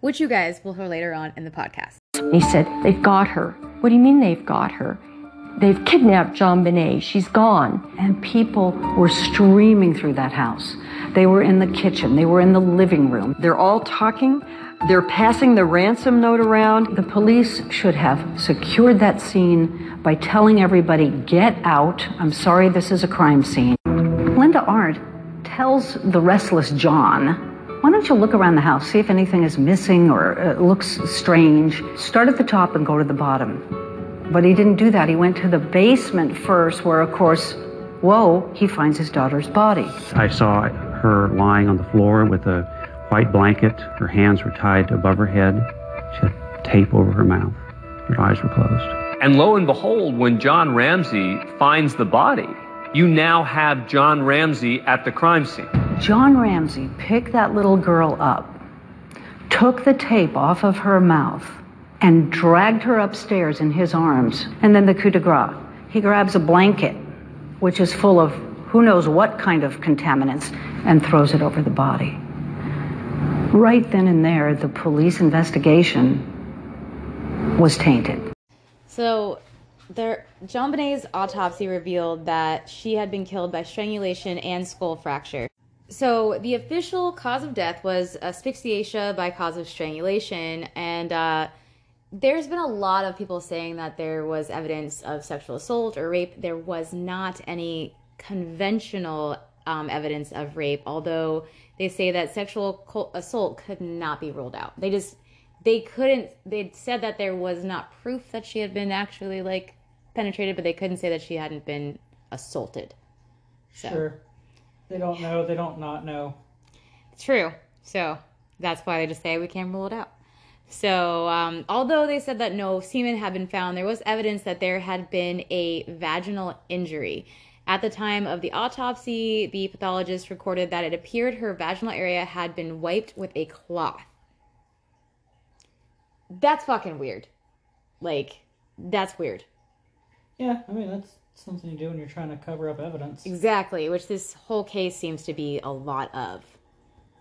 which you guys will hear later on in the podcast. He said, They've got her. What do you mean they've got her? They've kidnapped JonBenét. She's gone. And people were streaming through that house. They were in the kitchen, they were in the living room. They're all talking. They're passing the ransom note around. The police should have secured that scene by telling everybody, get out. I'm sorry, this is a crime scene. Linda Arndt tells the restless John, why don't you look around the house, see if anything is missing or uh, looks strange? Start at the top and go to the bottom. But he didn't do that. He went to the basement first, where, of course, whoa, he finds his daughter's body. I saw her lying on the floor with a white blanket. Her hands were tied above her head. She had tape over her mouth. Her eyes were closed. And lo and behold, when John Ramsey finds the body, you now have John Ramsey at the crime scene. John Ramsey picked that little girl up, took the tape off of her mouth, and dragged her upstairs in his arms. And then the coup de grace. He grabs a blanket, which is full of who knows what kind of contaminants, and throws it over the body. Right then and there, the police investigation was tainted. So, there, JonBenét's autopsy revealed that she had been killed by strangulation and skull fracture. So, the official cause of death was asphyxiation by cause of strangulation, and uh, there's been a lot of people saying that there was evidence of sexual assault or rape. There was not any conventional um, evidence of rape, although they say that sexual assault could not be ruled out. They just they couldn't. They said that there was not proof that she had been actually like penetrated, but they couldn't say that she hadn't been assaulted. So Sure. They don't know. They don't not know. true. So that's why they just say we can't rule it out. So, um, although they said that no semen had been found, there was evidence that there had been a vaginal injury. At the time of the autopsy, the pathologist recorded that it appeared her vaginal area had been wiped with a cloth. That's fucking weird. Like, that's weird. Yeah, I mean that's something you do when you're trying to cover up evidence. Exactly, which this whole case seems to be a lot of.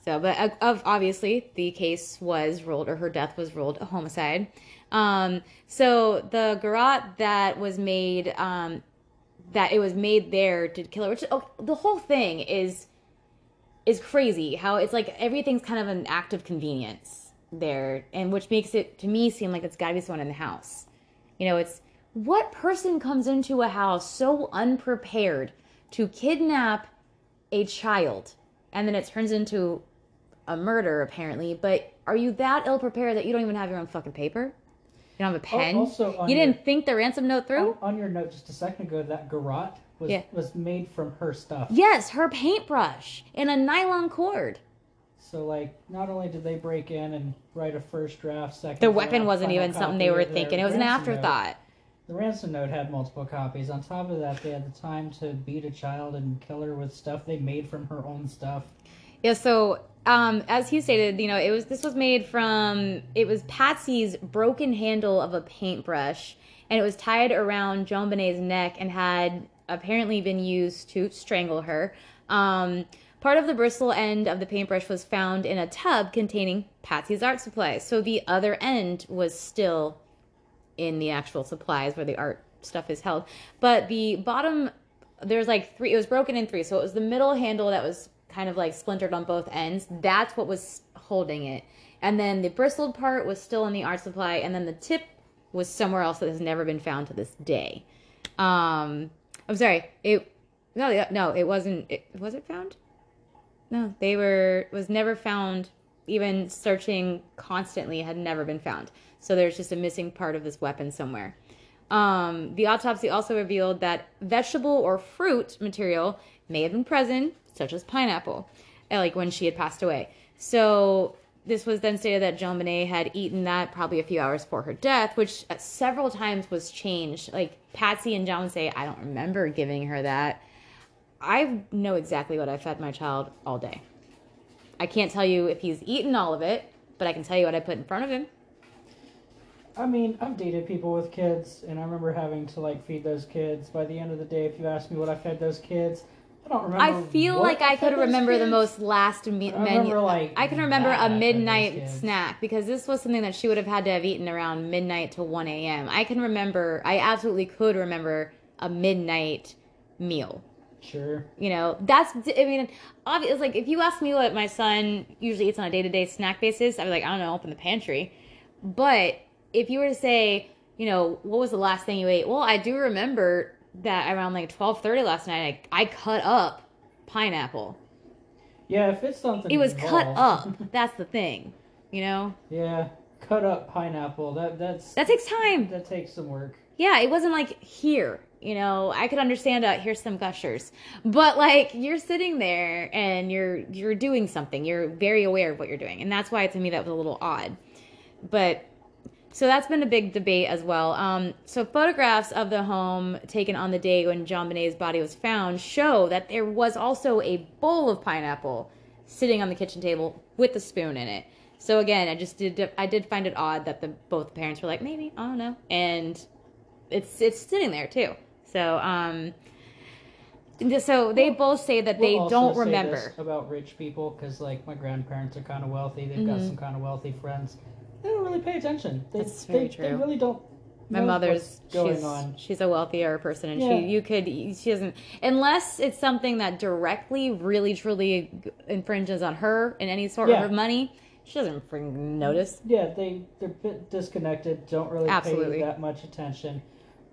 So, but uh, of obviously the case was ruled, or her death was ruled a homicide. Um, so the garrote that was made, um, that it was made there to kill her, which oh, the whole thing is is crazy. How it's like everything's kind of an act of convenience there, and which makes it to me seem like it's got to be someone in the house. You know, it's what person comes into a house so unprepared to kidnap a child and then it turns into a murder apparently but are you that ill prepared that you don't even have your own fucking paper you don't have a pen Al- also you your- didn't think the ransom note through On your note just a second ago, that garrote was Yeah. was made from her stuff. yes her paintbrush and a nylon cord So like, not only did they break in and write a first draft, second. the weapon draft, wasn't even something they were thinking it was an ransom note. afterthought The ransom note had multiple copies. On top of that, they had the time to beat a child and kill her with stuff they made from her own stuff. Yeah, so um, as he stated, you know, it was this was made from it was Patsy's broken handle of a paintbrush, and it was tied around JonBenét's neck and had apparently been used to strangle her. Um, part of the bristle end of the paintbrush was found in a tub containing Patsy's art supplies, so the other end was still in the actual supplies where the art stuff is held. But the bottom, there's like three, it was broken in three. So it was the middle handle that was kind of like splintered on both ends. That's what was holding it. And then the bristled part was still in the art supply. And then the tip was somewhere else that has never been found to this day. Um, I'm sorry. It, no, no, it wasn't, it, was it found? No, they were, was never found. Even searching constantly had never been found. So there's just a missing part of this weapon somewhere. Um, the autopsy also revealed that vegetable or fruit material may have been present, such as pineapple, uh, like when she had passed away. So this was then stated that JonBenét had eaten that probably a few hours before her death, which uh, several times was changed. Like Patsy and John would say, I don't remember giving her that. I know exactly what I fed my child all day. I can't tell you if he's eaten all of it, but I can tell you what I put in front of him. I mean, I've dated people with kids, and I remember having to like feed those kids. By the end of the day, if you ask me what I fed those kids, I don't remember. I feel like I could remember the most last me- I menu. like, I can remember a midnight snack because this was something that she would have had to have eaten around midnight to 1 a.m. I can remember, I absolutely could remember a midnight meal. Sure. You know, that's, I mean, obviously, like if you ask me what my son usually eats on a day to day snack basis, I'd be like, I don't know, open the pantry. But if you were to say, you know, what was the last thing you ate? Well, I do remember that around like 12:30 last night, I, I cut up pineapple. Yeah, if it's something. It was cut up. That's the thing, you know. Yeah, cut up pineapple. That that's That takes time. that takes some work. Yeah, it wasn't like here. You know, I could understand. Uh, here's some gushers, but like you're sitting there and you're you're doing something. You're very aware of what you're doing, and that's why to me that was a little odd. But so that's been a big debate as well. Um, so photographs of the home taken on the day when JonBenét's body was found show that there was also a bowl of pineapple sitting on the kitchen table with a spoon in it. So again, I just did I did find it odd that the both parents were like maybe I don't know, and it's it's sitting there too. So um, so they both say that they We'll also don't remember. about rich people because, like, my grandparents are kind of wealthy. They've got Mhm. some kind of wealthy friends. They don't really pay attention. They, That's they, very They true. really don't. My mother's going she's, on. she's a wealthier person, and Yeah. she you could she doesn't unless it's something that directly, really, truly infringes on her in any sort Yeah. of money. She doesn't freaking notice. Yeah, they they're a bit disconnected. Don't really Absolutely. pay that much attention.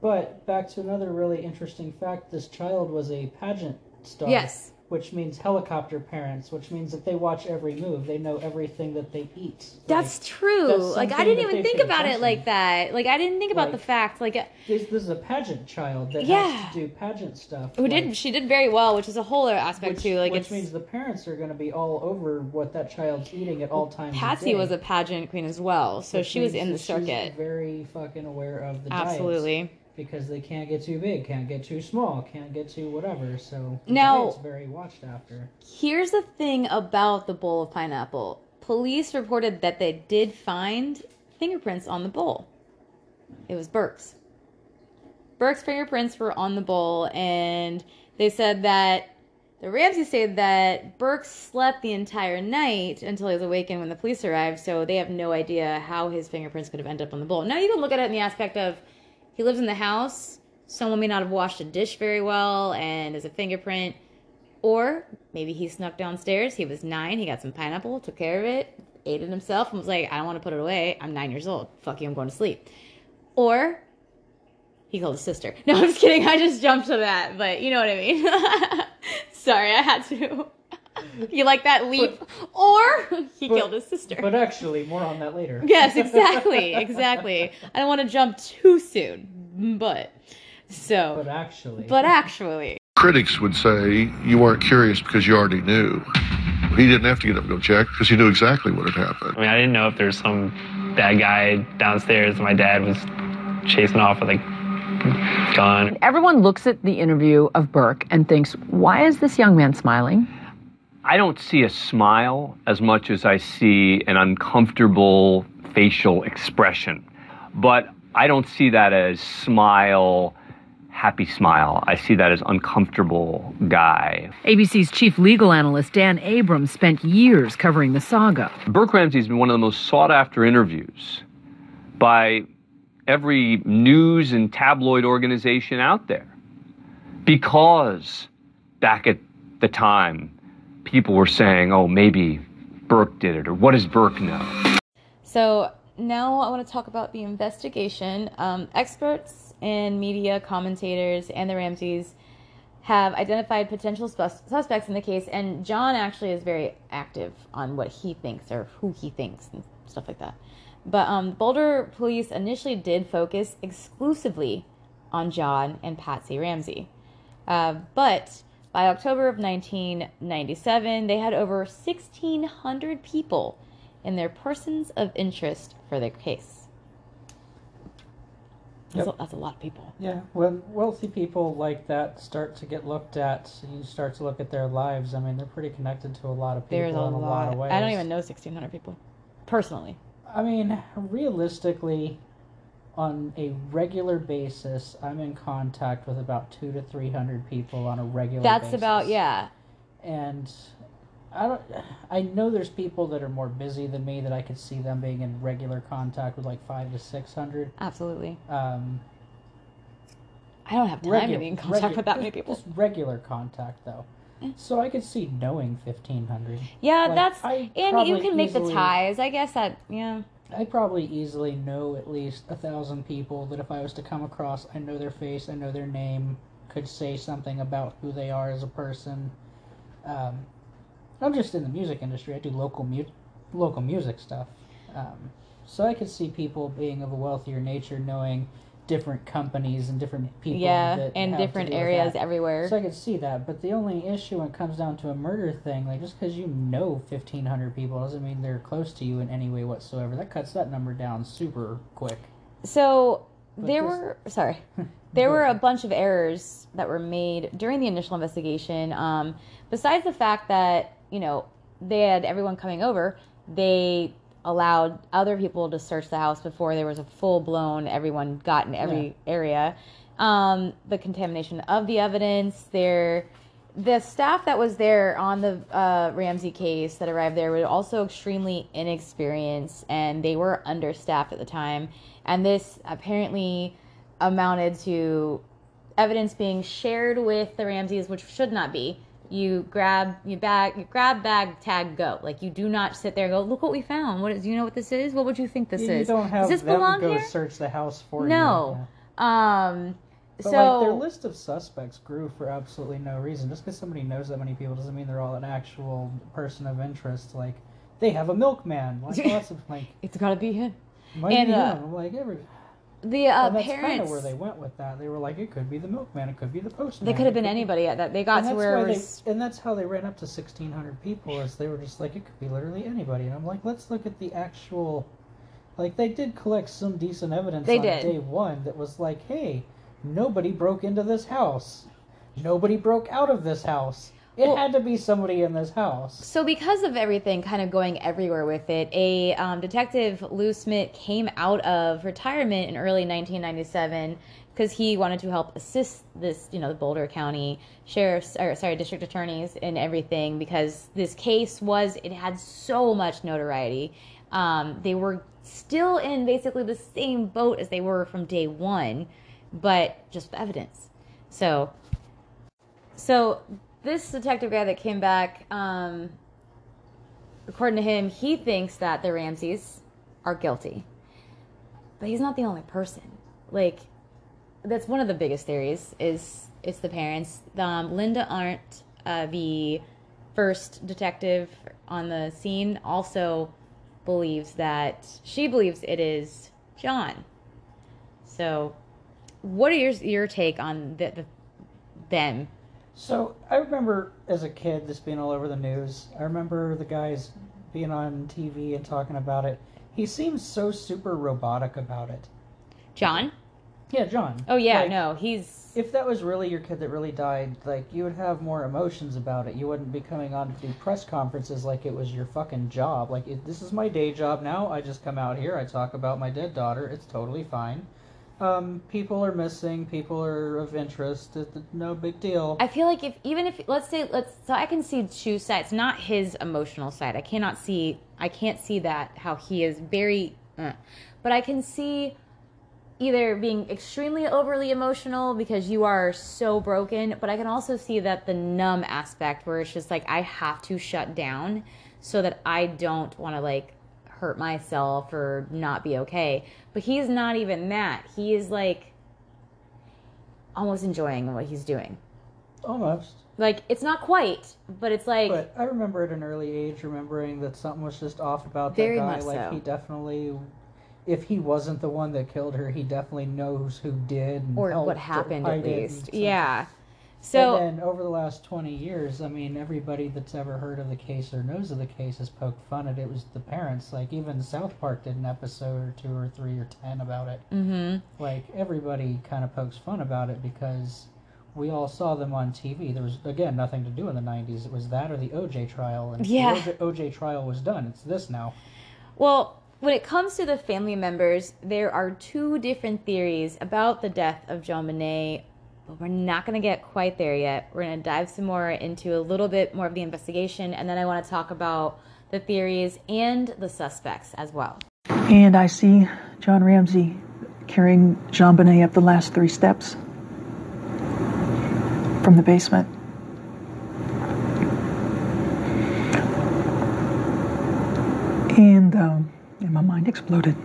But back to another really interesting fact: this child was a pageant star. Yes, which means helicopter parents, which means that they watch every move. They know everything that they eat. That's Like, true. that's like I didn't even think about it like that. Like I didn't think about the fact. Like uh, This, this is a pageant child that Yeah. has to do pageant stuff. who like, did she did very well, which is a whole other aspect which, too. Like which means the parents are going to be all over what that child's eating at all times. Patsy was a pageant queen as well, so she was in the circuit. very fucking aware of the diets Absolutely. Because they can't get too big, can't get too small, can't get too whatever. So Now- diet's very watched after. Here's the thing about the bowl of pineapple. Police reported that they did find fingerprints on the bowl. It was Burke's. Burke's fingerprints were on the bowl, and they said that the Ramsey said that Burke slept the entire night until he was awakened when the police arrived, so they have no idea how his fingerprints could have ended up on the bowl. Now you can look at it in the aspect of he lives in the house, someone may not have washed a dish very well, and there's a fingerprint. Or maybe he snuck downstairs. He was nine. He got some pineapple, took care of it, ate it himself, and was like, I don't want to put it away. I'm nine years old. Fuck you, I'm going to sleep. Or he called his sister. No, I'm just kidding. I just jumped to that, but you know what I mean. Sorry, I had to. You like that leap? or he killed his sister. But actually, more on that later. Yes, exactly, exactly. I don't want to jump too soon, but so. But actually. But actually. Critics would say you weren't curious because you already knew. He didn't have to get up and go check because he knew exactly what had happened. I mean, I didn't know if there was some bad guy downstairs my dad was chasing off with a gun. Everyone looks at the interview of Burke and thinks, why is this young man smiling? I don't see a smile as much as I see an uncomfortable facial expression. But I don't see that as smile, happy smile. I see that as uncomfortable guy. ABC's chief legal analyst Dan Abrams spent years covering the saga. Burke Ramsey has been one of the most sought after interviews by every news and tabloid organization out there because back at the time, people were saying, oh, maybe Burke did it, or what does Burke know? So now I want to talk about the investigation. Um, experts and media commentators and the Ramseys have identified potential sus- suspects in the case, and John actually is very active on what he thinks or who he thinks and stuff like that. But um, Boulder police initially did focus exclusively on John and Patsy Ramsey. Uh, but by October of 1997, they had over 1,600 people in their persons of interest for their case. That's, Yep. a, that's a lot of people. Yeah, when wealthy people like that start to get looked at, you start to look at their lives. I mean, they're pretty connected to a lot of people There's a in a lot, lot. of ways. I don't even know 1,600 people personally. I mean, realistically, on a regular basis, I'm in contact with about two to three hundred people on a regular. That's basis. about yeah. And I don't. I know there's people that are more busy than me that I could see them being in regular contact with like five to six hundred. Absolutely. Um, I don't have time regu- to be in contact regu- with that many people. Just regular contact though. So I could see knowing fifteen hundred. Yeah, Like, that's I and you can make the ties. I guess that yeah. I probably easily know at least a thousand people that if I was to come across, I know their face, I know their name, could say something about who they are as a person. Um, I'm just in the music industry. I do local mu- local music stuff, um, so I could see people being of a wealthier nature, knowing different companies and different people. Yeah, that and different areas everywhere. So I could see that, but the only issue when it comes down to a murder thing, like just because you know fifteen hundred people doesn't mean they're close to you in any way whatsoever. That cuts that number down super quick. So But there this- were sorry, there were a bunch of errors that were made during the initial investigation. Um, besides the fact that you know they had everyone coming over, they allowed other people to search the house before there was a full blown everyone got in every area. Um, the contamination of the evidence, there. The staff that was there on the uh, Ramsey case that arrived there were also extremely inexperienced and they were understaffed at the time. And this apparently amounted to evidence being shared with the Ramseys, which should not be. You grab you bag you grab bag tag go like you do not sit there and go look what we found what is do you know what this is what would you think this you, is you don't have does this them belong go here search the house for you. no um But So- like their list of suspects grew for absolutely no reason. Just because somebody knows that many people doesn't mean they're all an actual person of interest. Like they have a milkman. Like lots of like it's got to be him. might And, be uh. I'm like every. The uh, and that's kind of parents. where they went with that. They were like, it could be the milkman, it could be the postman. They could have been anybody at that. They got to where was. and that's how they ran up to 1,600 people. Is they were just like, it could be literally anybody. And I'm like, let's look at the actual. Like they did collect some decent evidence They on did. day one that was like, hey, nobody broke into this house, nobody broke out of this house. It had to be somebody in this house. So, because of everything kind of going everywhere with it, a um, detective, Lou Smith, came out of retirement in early 1997 because he wanted to help assist this, you know, the Boulder County sheriff's, or sorry, district attorneys and everything because this case was, it had so much notoriety. Um, they were still in basically the same boat as they were from day one, but just with evidence. So, so this detective guy that came back, um, according to him, he thinks that the Ramseys are guilty, but he's not the only person. Like, that's one of the biggest theories. Is it's the parents. Um, Linda Arndt, uh, the first detective on the scene, also believes that she believes it is John. So, what are your your take on the, the them? So I remember as a kid this being all over the news. I remember the guys being on TV and talking about it. He seems so super robotic about it. John? Yeah, John. Oh yeah, Like, no, he's If that was really your kid that really died, like you would have more emotions about it. You wouldn't be coming on to do press conferences like it was your fucking job. Like this is my day job now. I just come out here. I talk about my dead daughter. It's totally fine. Um, people are missing. People are of interest. It, no big deal. I feel like if even if let's say let's so I can see two sides, not his emotional side. I cannot see I can't see that how he is very, uh, but I can see either being extremely overly emotional because you are so broken, but I can also see that the numb aspect where it's just like I have to shut down so that I don't want to like hurt myself or not be okay. But he's not even that. He is like almost enjoying what he's doing. Almost. Like it's not quite, but it's like But I remember at an early age remembering that something was just off about that guy. like so. he definitely, if he wasn't the one that killed her, he definitely knows who did and or what happened at least. Yeah. So and then over the last 20 years, I mean, everybody that's ever heard of the case or knows of the case has poked fun at it. It was the parents. Like, even South Park did an episode or two or three or ten about it. Mhm. Like, everybody kind of pokes fun about it because we all saw them on TV. There was, again, nothing to do in the 90s. It was that or the OJ trial. And Yeah. the OJ, OJ trial was done. It's this now. Well, when it comes to the family members, there are two different theories about the death of JonBenét, but we're not going to get quite there yet. We're going to dive some more into a little bit more of the investigation, and then I want to talk about the theories and the suspects as well. And I see John Ramsey carrying JonBenét up the last three steps from the basement. And, um, and my mind exploded.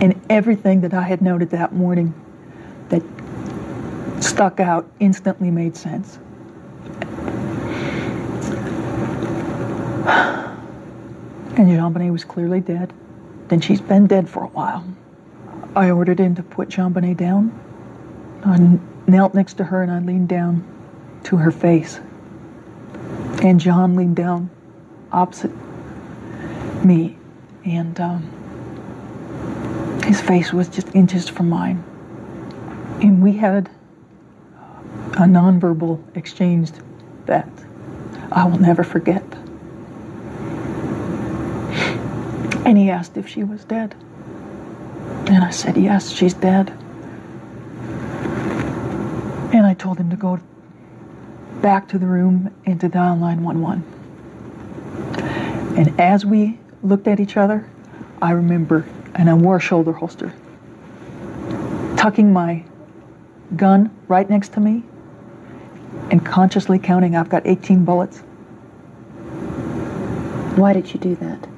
And everything that I had noted that morning that stuck out instantly made sense. And Jean was clearly dead. Then she's been dead for a while. I ordered him to put Jean down. I knelt next to her and I leaned down to her face. And John leaned down opposite me. And um, his face was just inches from mine. And we had a nonverbal exchange that I will never forget. And he asked if she was dead. And I said, Yes, she's dead. And I told him to go back to the room and to dial 911. And as we looked at each other, I remember, and I wore a shoulder holster, tucking my gun right next to me and consciously counting, I've got 18 bullets. Why did you do that?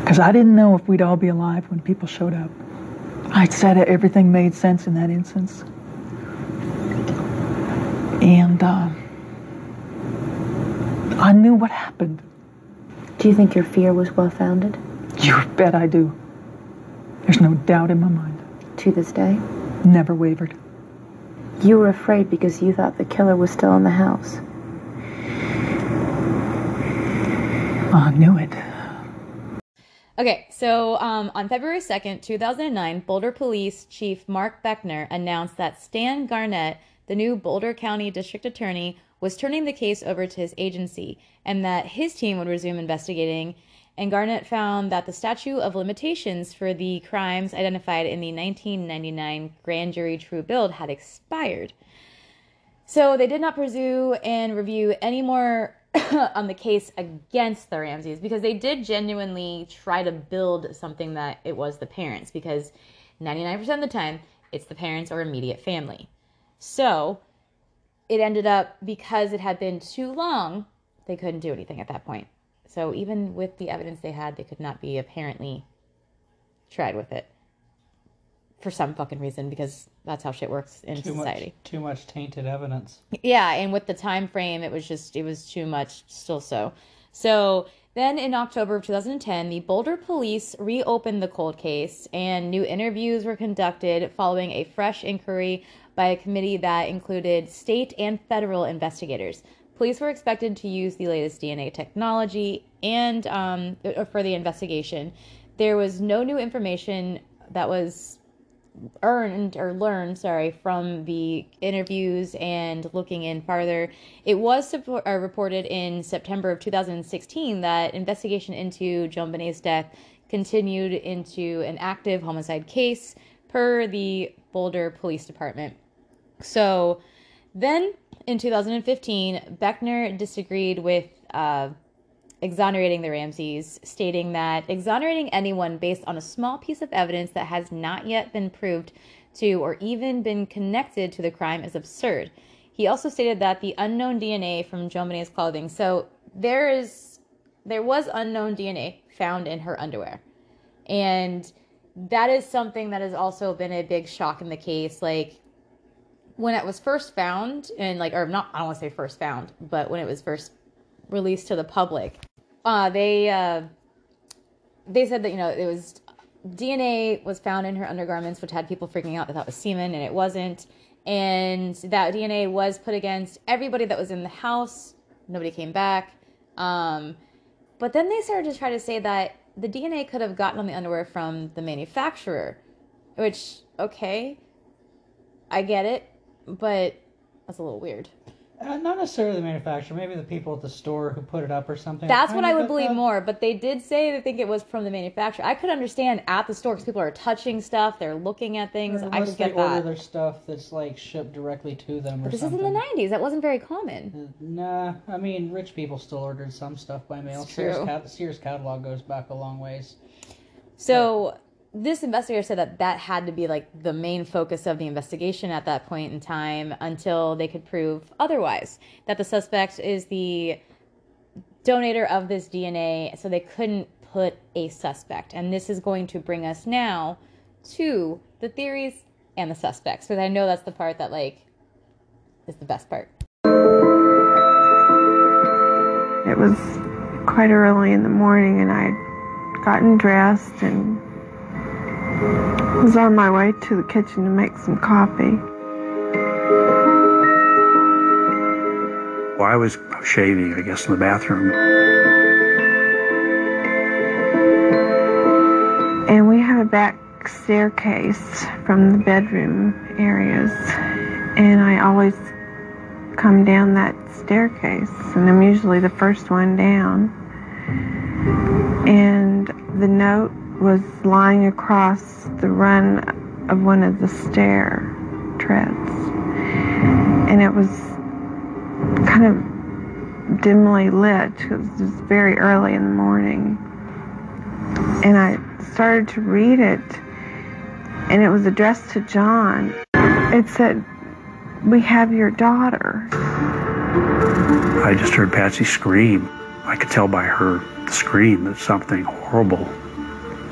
Because I didn't know if we'd all be alive when people showed up. I said everything made sense in that instance. And uh, I knew what happened. Do you think your fear was well founded? You bet I do. There's no doubt in my mind. To this day? Never wavered. You were afraid because you thought the killer was still in the house. I knew it. Okay, so um, on February 2nd, 2009, Boulder Police Chief Mark Beckner announced that Stan Garnett, the new Boulder County District Attorney, was turning the case over to his agency and that his team would resume investigating. And Garnett found that the statute of limitations for the crimes identified in the 1999 grand jury true bill had expired. So they did not pursue and review any more on the case against the Ramseys because they did genuinely try to build something that it was the parents because 99% of the time it's the parents or immediate family. So it ended up because it had been too long, they couldn't do anything at that point. So even with the evidence they had, they could not be apparently tried with it for some fucking reason because that's how shit works in too society. Much, too much tainted evidence. Yeah, and with the time frame, it was just it was too much. Still so. So then in October of 2010, the Boulder police reopened the cold case, and new interviews were conducted following a fresh inquiry by a committee that included state and federal investigators. Police were expected to use the latest DNA technology and um, for the investigation. There was no new information that was earned or learned, sorry, from the interviews and looking in farther. It was support, uh, reported in September of 2016 that investigation into JonBenét's death continued into an active homicide case per the Boulder Police Department. So then in 2015, Beckner disagreed with uh, exonerating the Ramseys, stating that exonerating anyone based on a small piece of evidence that has not yet been proved to or even been connected to the crime is absurd. He also stated that the unknown DNA from JonBenét's clothing. So there is, there was unknown DNA found in her underwear, and that is something that has also been a big shock in the case. Like when it was first found, and like, or not, I don't want to say first found, but when it was first released to the public, uh, they uh, they said that you know it was DNA was found in her undergarments, which had people freaking out that that was semen, and it wasn't. And that DNA was put against everybody that was in the house. Nobody came back. Um, but then they started to try to say that the DNA could have gotten on the underwear from the manufacturer, which okay, I get it, but that's a little weird. Uh, not necessarily the manufacturer, maybe the people at the store who put it up or something. That's what I would believe more, but they did say they think it was from the manufacturer. I could understand at the store because people are touching stuff, they're looking at things. I could get order that. their stuff that's like shipped directly to them or But this something. is in the 90s. That wasn't very common. Nah, I mean, rich people still ordered some stuff by mail. It's Sears, true. Sears catalog goes back a long ways. So this investigator said that that had to be like the main focus of the investigation at that point in time until they could prove otherwise. That the suspect is the donator of this DNA, so they couldn't put a suspect. And this is going to bring us now to the theories and the suspects, because I know that's the part that like is the best part. It was quite early in the morning, and I'd gotten dressed and was on my way to the kitchen to make some coffee. Well, I was shaving, I guess, in the bathroom. And we have a back staircase from the bedroom areas, and I always come down that staircase, and I'm usually the first one down. And the note was lying across the run of one of the stair treads, and it was kind of dimly lit because it was very early in the morning. And I started to read it, and it was addressed to John. It said, We have your daughter. I just heard Patsy scream. I could tell by her scream that something horrible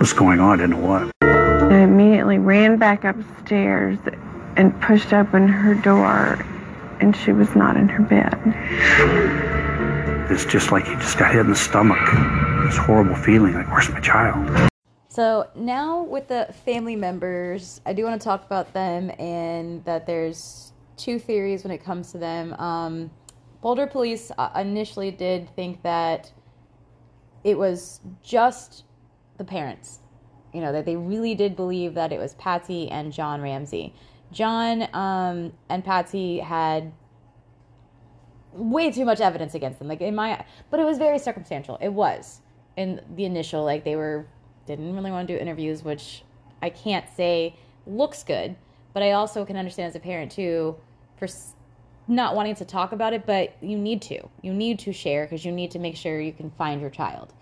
was going on. I didn't know what. I immediately immediately ran back upstairs and pushed open her door, and she was not in her bed. It's just like you just got hit in the stomach. This horrible feeling like, where's my child? So now with the family members, I do want to talk about them and that there's two theories when it comes to them. Um, Boulder police uh, initially did think that it was just the parents. You know, that they really did believe that it was Patsy and John Ramsey. John um, and Patsy had way too much evidence against them. Like in my, but it was very circumstantial. It was in the initial, like they were didn't really want to do interviews, which I can't say looks good, but I also can understand as a parent too for not wanting to talk about it, but you need to. You need to share because you need to make sure you can find your child.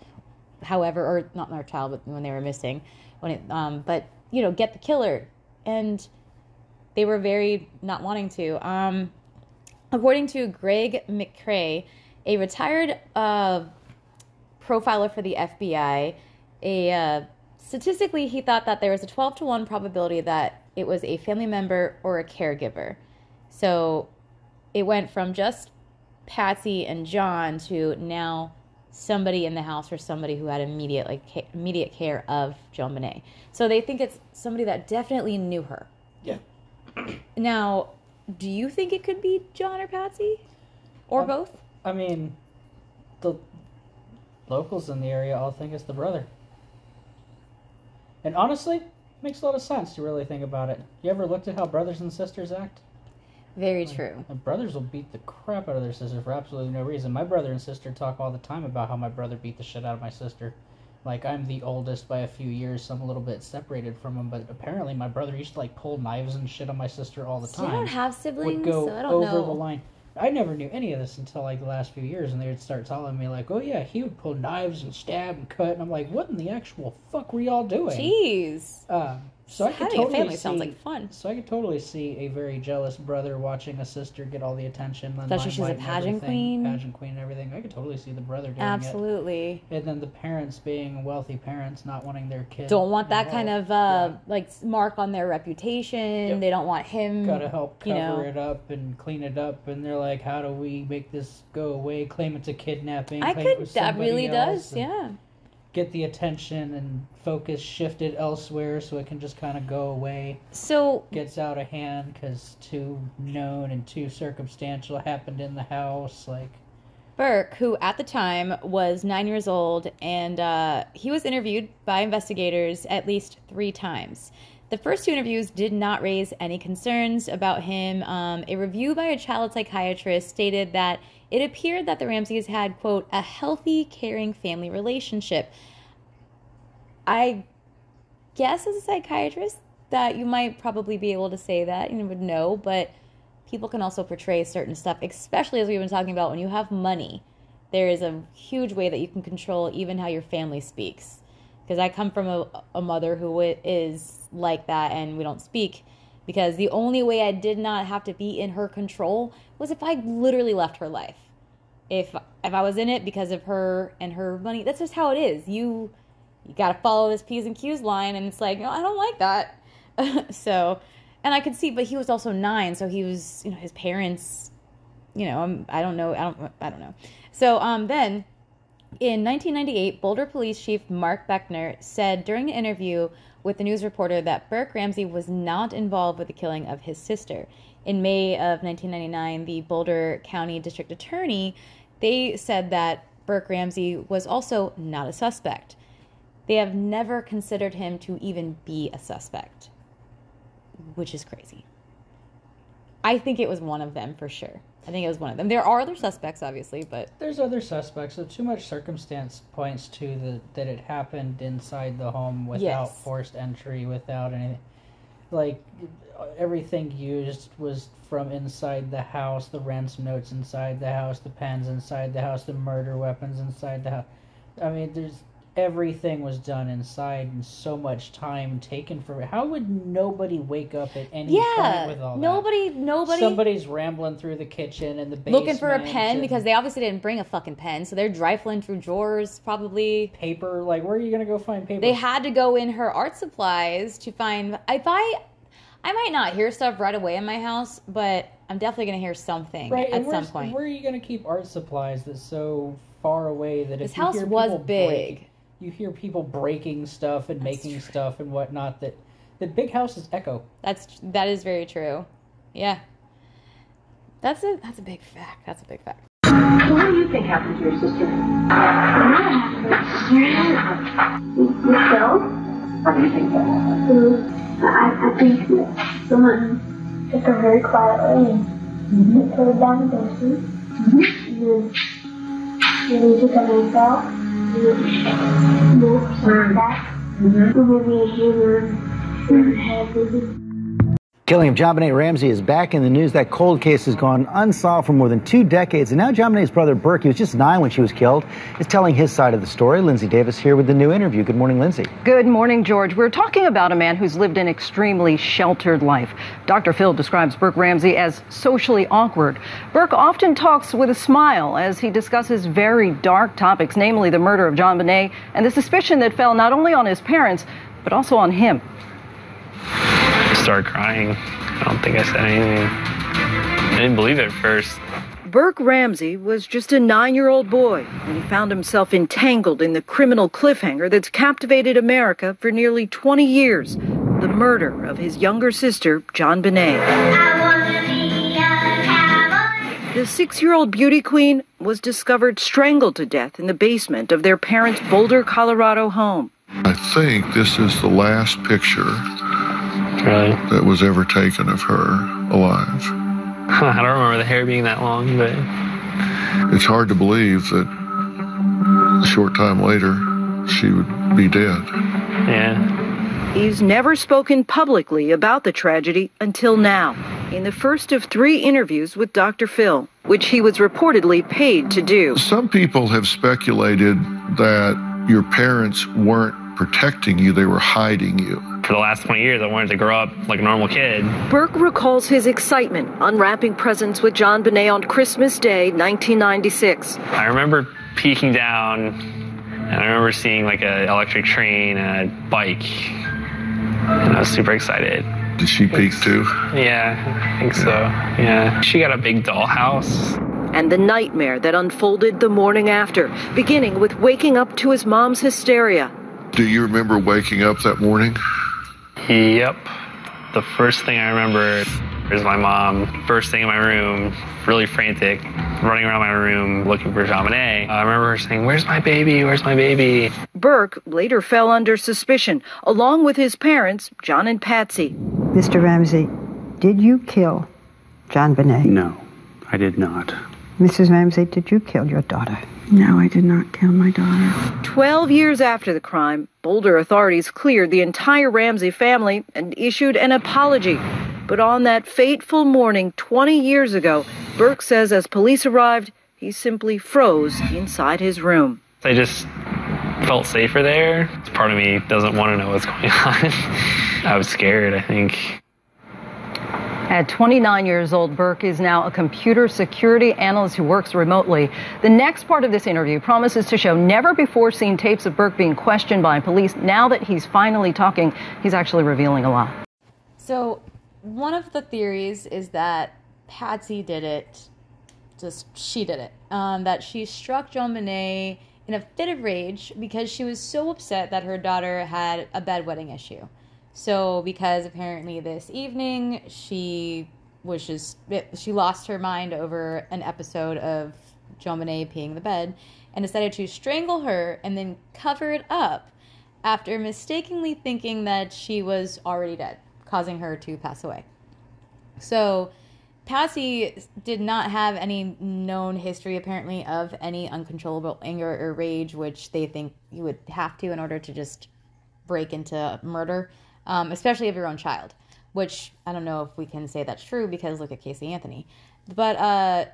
However, or not our child, but when they were missing, when it, um, but you know, get the killer, and they were very not wanting to. Um, according to Greg McCrae, a retired uh, profiler for the FBI, a uh, statistically he thought that there was a 12 to 1 probability that it was a family member or a caregiver. So it went from just Patsy and John to now somebody in the house or somebody who had immediate like ca- immediate care of Joan JonBenét. So they think it's somebody that definitely knew her. Yeah. Now, do you think it could be John or Patsy, or Um, both? I mean, the locals in the area all think it's the brother. And honestly, makes a lot of sense to really think about it. You ever looked at how brothers and sisters act? Very true. And brothers will beat the crap out of their sister for absolutely no reason. My brother and sister talk all the time about how my brother beat the shit out of my sister. Like I'm the oldest by a few years, so I'm a little bit separated from him. But apparently, my brother used to like pull knives and shit on my sister all the I time. don't have siblings, Would go so I don't over know. the line. I never knew any of this until like the last few years, and they would start telling me like, "Oh yeah, he would pull knives and stab and cut," and I'm like, "What in the actual fuck were y'all doing?" Jeez. Um, so I could Having a totally family see, sounds like fun. So I could totally see a very jealous brother watching a sister get all the attention, and Especially she's a pageant queen. pageant queen, and everything. I could totally see the brother doing it. Absolutely. And then the parents being wealthy parents, not wanting their kid. Don't want that kind of uh, like mark on their reputation. They don't want him. Gotta help you cover know. it up and clean it up, and they're like, "How do we make this go away? Claim it's a kidnapping. I could. That really else, does. and Yeah. Get the attention and focus shifted elsewhere, so it can just kind of go away. So gets out of hand because too known and too circumstantial happened in the house. Like Burke, who at the time was nine years old, and uh, he was interviewed by investigators at least three times. The first two interviews did not raise any concerns about him. Um, a review by a child psychiatrist stated that it appeared that the Ramseys had, quote, a healthy, caring family relationship. I guess as a psychiatrist that you might probably be able to say that and would know, but people can also portray certain stuff, especially as we've been talking about when you have money. There is a huge way that you can control even how your family speaks. Because I come from a, a mother who is like that and we don't speak. Because the only way I did not have to be in her control was if I literally left her life. If if I was in it because of her and her money, that's just how it is. You you got to follow this P's and Q's line, and it's like, no, I don't like that. so, and I could see, but he was also nine, so he was, you know, his parents, you know, um, I don't know, I don't, I don't know. So, um, then in 1998, Boulder Police Chief Mark Beckner said during an interview with the news reporter that Burke Ramsey was not involved with the killing of his sister. In May of 1999, the Boulder County District Attorney they said that Burke Ramsey was also not a suspect. They have never considered him to even be a suspect, which is crazy. I think it was one of them for sure. I think it was one of them. There are other suspects, obviously, but there's other suspects, so too much circumstance points to the that it happened inside the home without Yes. forced entry, without any, Like everything used was from inside the house. The ransom notes inside the house, the pens inside the house, the murder weapons inside the house. I mean, there's everything was done inside and so much time taken from it. How would nobody wake up at any Yeah, point with all that? nobody, nobody. Somebody's rambling through the kitchen and the basement. looking for a pen and because they obviously didn't bring a fucking pen, so they're rifling through drawers, probably. paper. Like, where are you gonna go find paper? They had to go in her art supplies to find. If I, I might not hear stuff right away in my house, but I'm definitely gonna hear something right, at and some point. Where are you gonna keep art supplies that's so far away that This house was big. break- you hear people breaking stuff and making stuff and whatnot. That the big houses echo. That's that is very true. Yeah. That's a that's a big fact. That's a big fact. What do you think happened to your sister? Michelle? How do you think that happened? I, I think someone took her very quietly and mm-hmm. took her down the basement. Mm-hmm. And then took a knife out. And moved something back. And Killing of JonBenét Ramsey is back in the news. That cold case has gone unsolved for more than two decades. And now JonBenét's brother Burke, who was just nine when she was killed, is telling his side of the story. Lindsay Davis here with the new interview. Good morning, Lindsay. Good morning, George. We're talking about a man who's lived an extremely sheltered life. Dr. Phil describes Burke Ramsey as socially awkward. Burke often talks with a smile as he discusses very dark topics, namely the murder of JonBenét and the suspicion that fell not only on his parents, but also on him. I started crying. I don't think I said anything. I didn't believe it at first. Burke Ramsey was just a nine year old boy when he found himself entangled in the criminal cliffhanger that's captivated America for nearly 20 years the murder of his younger sister, JonBenét. The six year old beauty queen was discovered strangled to death in the basement of their parents' Boulder, Colorado home. I think this is the last picture that was ever taken of her alive. I don't remember the hair being that long, but It's hard to believe that a short time later she would be dead. yeah. He's never spoken publicly about the tragedy until now, in the first of three interviews with Dr. Phil, which he was reportedly paid to do. Some people have speculated that your parents weren't protecting you, they were hiding you. For the last 20 years, I wanted to grow up like a normal kid. Burke recalls his excitement unwrapping presents with JonBenét on Christmas Day, 1996. I remember peeking down, and I remember seeing like an electric train and a bike, and I was super excited. Did she peek too? Yeah, I think so. Yeah. She got a big dollhouse. And the nightmare that unfolded the morning after, beginning with waking up to his mom's hysteria. Do you remember waking up that morning? Yep. The first thing I remember is my mom first thing in my room, really frantic, running around my room looking for JonBenét. I remember her saying, Where's my baby? Where's my baby? Burke later fell under suspicion, along with his parents, John and Patsy. Mr. Ramsey, did you kill JonBenét? No, I did not. Mrs. Ramsey, did you kill your daughter? No, I did not kill my daughter. Twelve years after the crime, Boulder authorities cleared the entire Ramsey family and issued an apology. But on that fateful morning 20 years ago, Burke says as police arrived, he simply froze inside his room. I just felt safer there. Part of me doesn't want to know what's going on. I was scared, I think. At 29 years old, Burke is now a computer security analyst who works remotely. The next part of this interview promises to show never before seen tapes of Burke being questioned by police. Now that he's finally talking, he's actually revealing a lot. So, one of the theories is that Patsy did it, just she did it. Um, that she struck JonBenét in a fit of rage because she was so upset that her daughter had a bedwetting issue. So, because apparently this evening she was just, she lost her mind over an episode of Bonet peeing the bed and decided to strangle her and then cover it up after mistakenly thinking that she was already dead, causing her to pass away. So, Patsy did not have any known history, apparently, of any uncontrollable anger or rage, which they think you would have to in order to just break into murder, um, especially of your own child. Which I don't know if we can say that's true because look at Casey Anthony. But uh,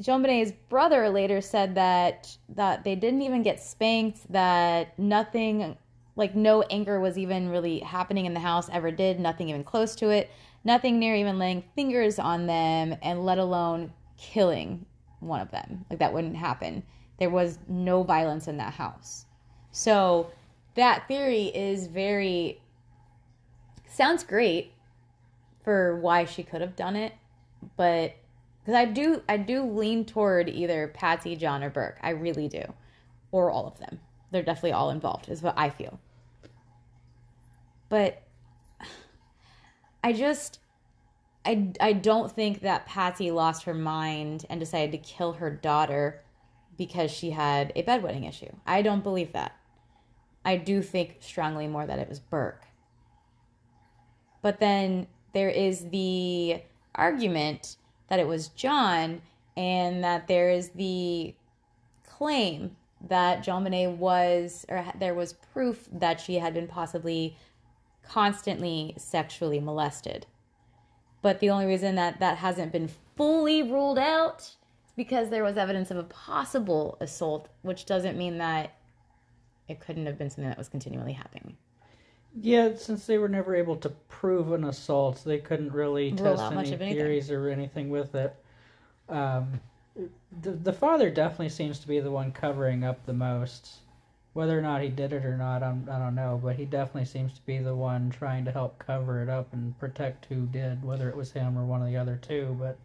JonBenét's brother later said that that they didn't even get spanked, that nothing like no anger was even really happening in the house ever did, nothing even close to it, nothing near even laying fingers on them and let alone killing one of them. Like that wouldn't happen. There was no violence in that house. So that theory is very sounds great for why she could have done it, but because I do I do lean toward either Patsy, John, or Burke. I really do, or all of them. They're definitely all involved, is what I feel. But I just I I don't think that Patsy lost her mind and decided to kill her daughter because she had a bedwetting issue. I don't believe that. I do think strongly more that it was Burke. But then there is the argument that it was John and that there is the claim that JonBenét was or there was proof that she had been possibly constantly sexually molested. But the only reason that that hasn't been fully ruled out is because there was evidence of a possible assault, which doesn't mean that it couldn't have been something that was continually happening. Yeah, since they were never able to prove an assault, they couldn't really Rule test out much any of anything. theories or anything with it. Um, the, the father definitely seems to be the one covering up the most. Whether or not he did it or not, I'm, I don't know, but he definitely seems to be the one trying to help cover it up and protect who did, whether it was him or one of the other two, but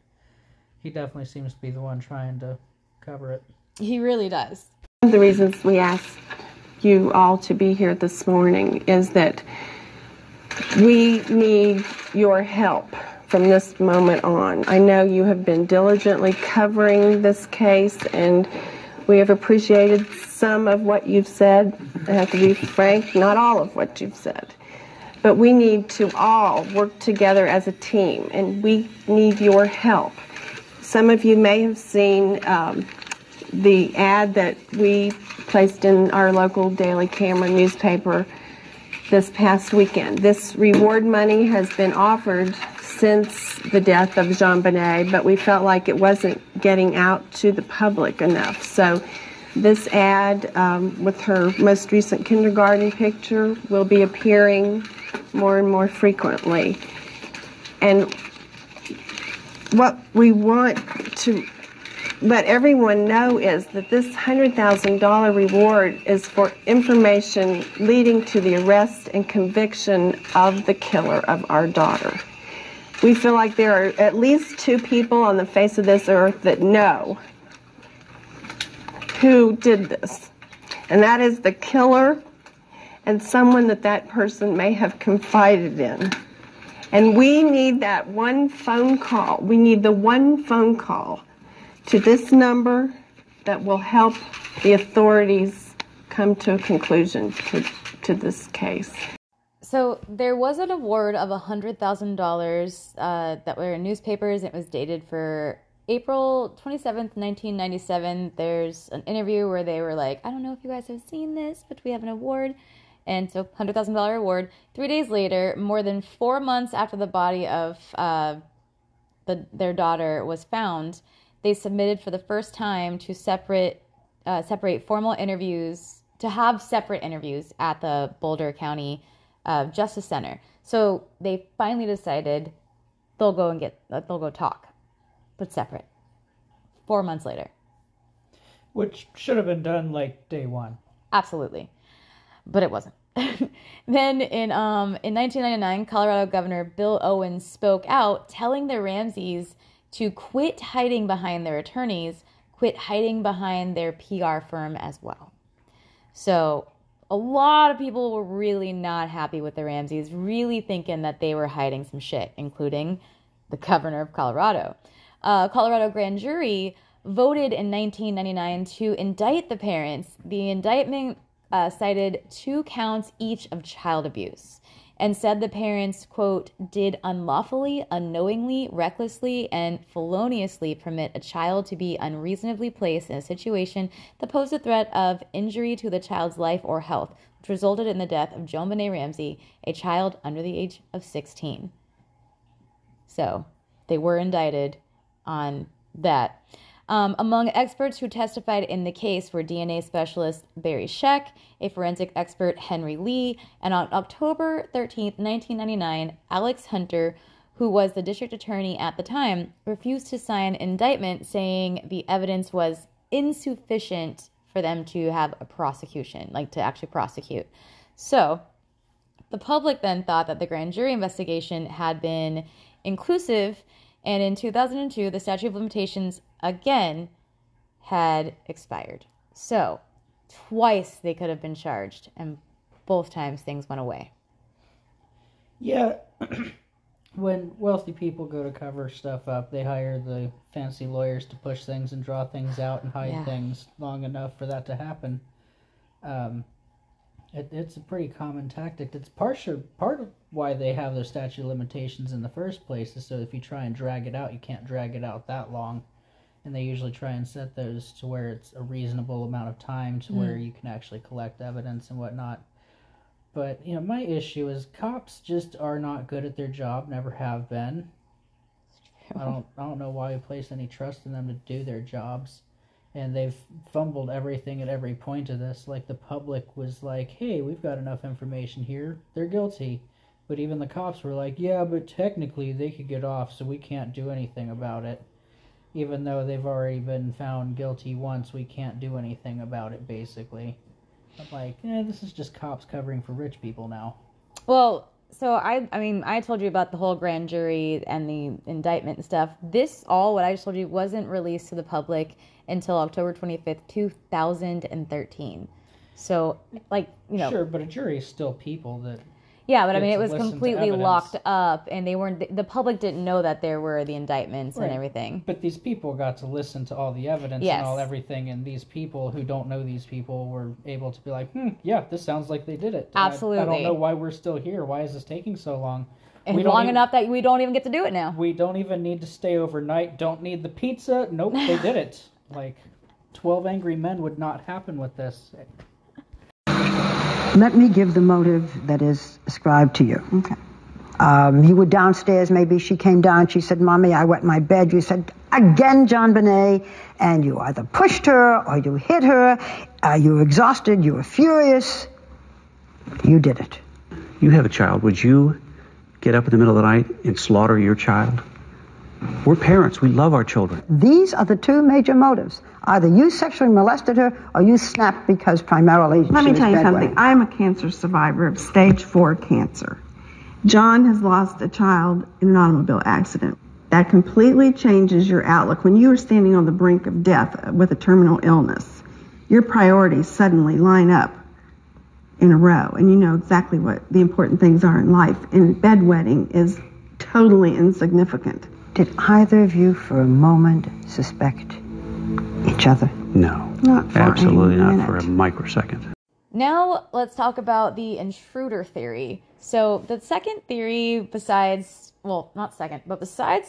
he definitely seems to be the one trying to cover it. He really does. One of the reasons we asked you all to be here this morning is that we need your help from this moment on. I know you have been diligently covering this case and we have appreciated some of what you've said. I have to be frank, not all of what you've said. But we need to all work together as a team and we need your help. Some of you may have seen um, the ad that we placed in our local Daily Camera newspaper this past weekend. This reward money has been offered since the death of JonBenét, but we felt like it wasn't getting out to the public enough. So this ad um, with her most recent kindergarten picture will be appearing more and more frequently. And what we want to let everyone know is that this $100,000 reward is for information leading to the arrest and conviction of the killer of our daughter. We feel like there are at least two people on the face of this earth that know who did this, and that is the killer and someone that that person may have confided in. And we need that one phone call. We need the one phone call to this number that will help the authorities come to a conclusion to, to this case. So there was an award of $100,000 uh, that were in newspapers. It was dated for April 27th, 1997. There's an interview where they were like, I don't know if you guys have seen this, but we have an award. And so, $100,000 award. Three days later, more than four months after the body of uh, the, their daughter was found, they submitted for the first time to separate uh, separate formal interviews to have separate interviews at the Boulder County uh, Justice Center. So they finally decided they'll go and get uh, they'll go talk, but separate. Four months later, Which should have been done like day one. absolutely, but it wasn't. then in um in 1999, Colorado Governor Bill Owens spoke out, telling the Ramseys to quit hiding behind their attorneys, quit hiding behind their PR firm as well. So a lot of people were really not happy with the Ramseys, really thinking that they were hiding some shit, including the governor of Colorado. Uh, Colorado grand jury voted in 1999 to indict the parents. The indictment uh, cited two counts each of child abuse and said the parents, quote, did unlawfully, unknowingly, recklessly, and feloniously permit a child to be unreasonably placed in a situation that posed a threat of injury to the child's life or health, which resulted in the death of JonBenét Ramsey, a child under the age of 16. So they were indicted on that. Um, among experts who testified in the case were DNA specialist Barry Scheck, a forensic expert Henry Lee, and on October 13, 1999, Alex Hunter, who was the district attorney at the time, refused to sign an indictment saying the evidence was insufficient for them to have a prosecution, like to actually prosecute. So, the public then thought that the grand jury investigation had been inclusive, and in 2002, the statute of limitations again had expired. So, twice they could have been charged, and both times things went away. Yeah. when wealthy people go to cover stuff up, they hire the fancy lawyers to push things and draw things out and hide Yeah. things long enough for that to happen. Um, it, it's a pretty common tactic. It's partial, part of why they have their statute of limitations in the first place is so if you try and drag it out, you can't drag it out that long. And they usually try and set those to where it's a reasonable amount of time to where Mm. you can actually collect evidence and whatnot. But you know, my issue is cops just are not good at their job. Never have been. I don't. I don't know why we place any trust in them to do their jobs, and they've fumbled everything at every point of this. Like the public was like, "Hey, we've got enough information here. They're guilty," but even the cops were like, "Yeah, but technically they could get off, so we can't do anything about it." Even though they've already been found guilty once, we can't do anything about it. Basically, I'm like, eh, this is just cops covering for rich people now. Well, so I I mean, I told you about the whole grand jury and the indictment and stuff. This all what I just told you wasn't released to the public until October 25th, 2013. So, like, you know, Sure, but a jury is still people that. yeah, but I mean, it was completely locked up and they weren't the public didn't know that there were the indictments Right. and everything. But these people got to listen to all the evidence Yes. and all everything, and these people who don't know these people were able to be like, hmm, yeah, this sounds like they did it. And I- I, don't know why we're still here. Why is this taking so long? And We long even- enough that we don't even get to do it now. We don't even need to stay overnight. Don't need the pizza. Nope, they did it. Like, 12 Angry Men would not happen with this. Let me give the motive that is ascribed to you. Okay. Um, you were downstairs, maybe she came down, she said, Mommy, I wet my bed. You said, Again, JonBenét. And you either pushed her or you hit her. Uh, you were exhausted, you were furious. You did it. You have a child. Would you get up in the middle of the night and slaughter your child? We're parents. We love our children. These are the two major motives. Either you sexually molested her or you snapped because primarily Let she me was tell you bedwetting. something. I'm a cancer survivor of stage four cancer. John has lost a child in an automobile accident. That completely changes your outlook. When you are standing on the brink of death with a terminal illness, your priorities suddenly line up in a row, and you know exactly what the important things are in life. And bedwetting is totally insignificant. Did either of you for a moment suspect each other? No. Not for Absolutely a not for a microsecond. Now let's talk about the intruder theory. So the second theory, besides well, not second, but besides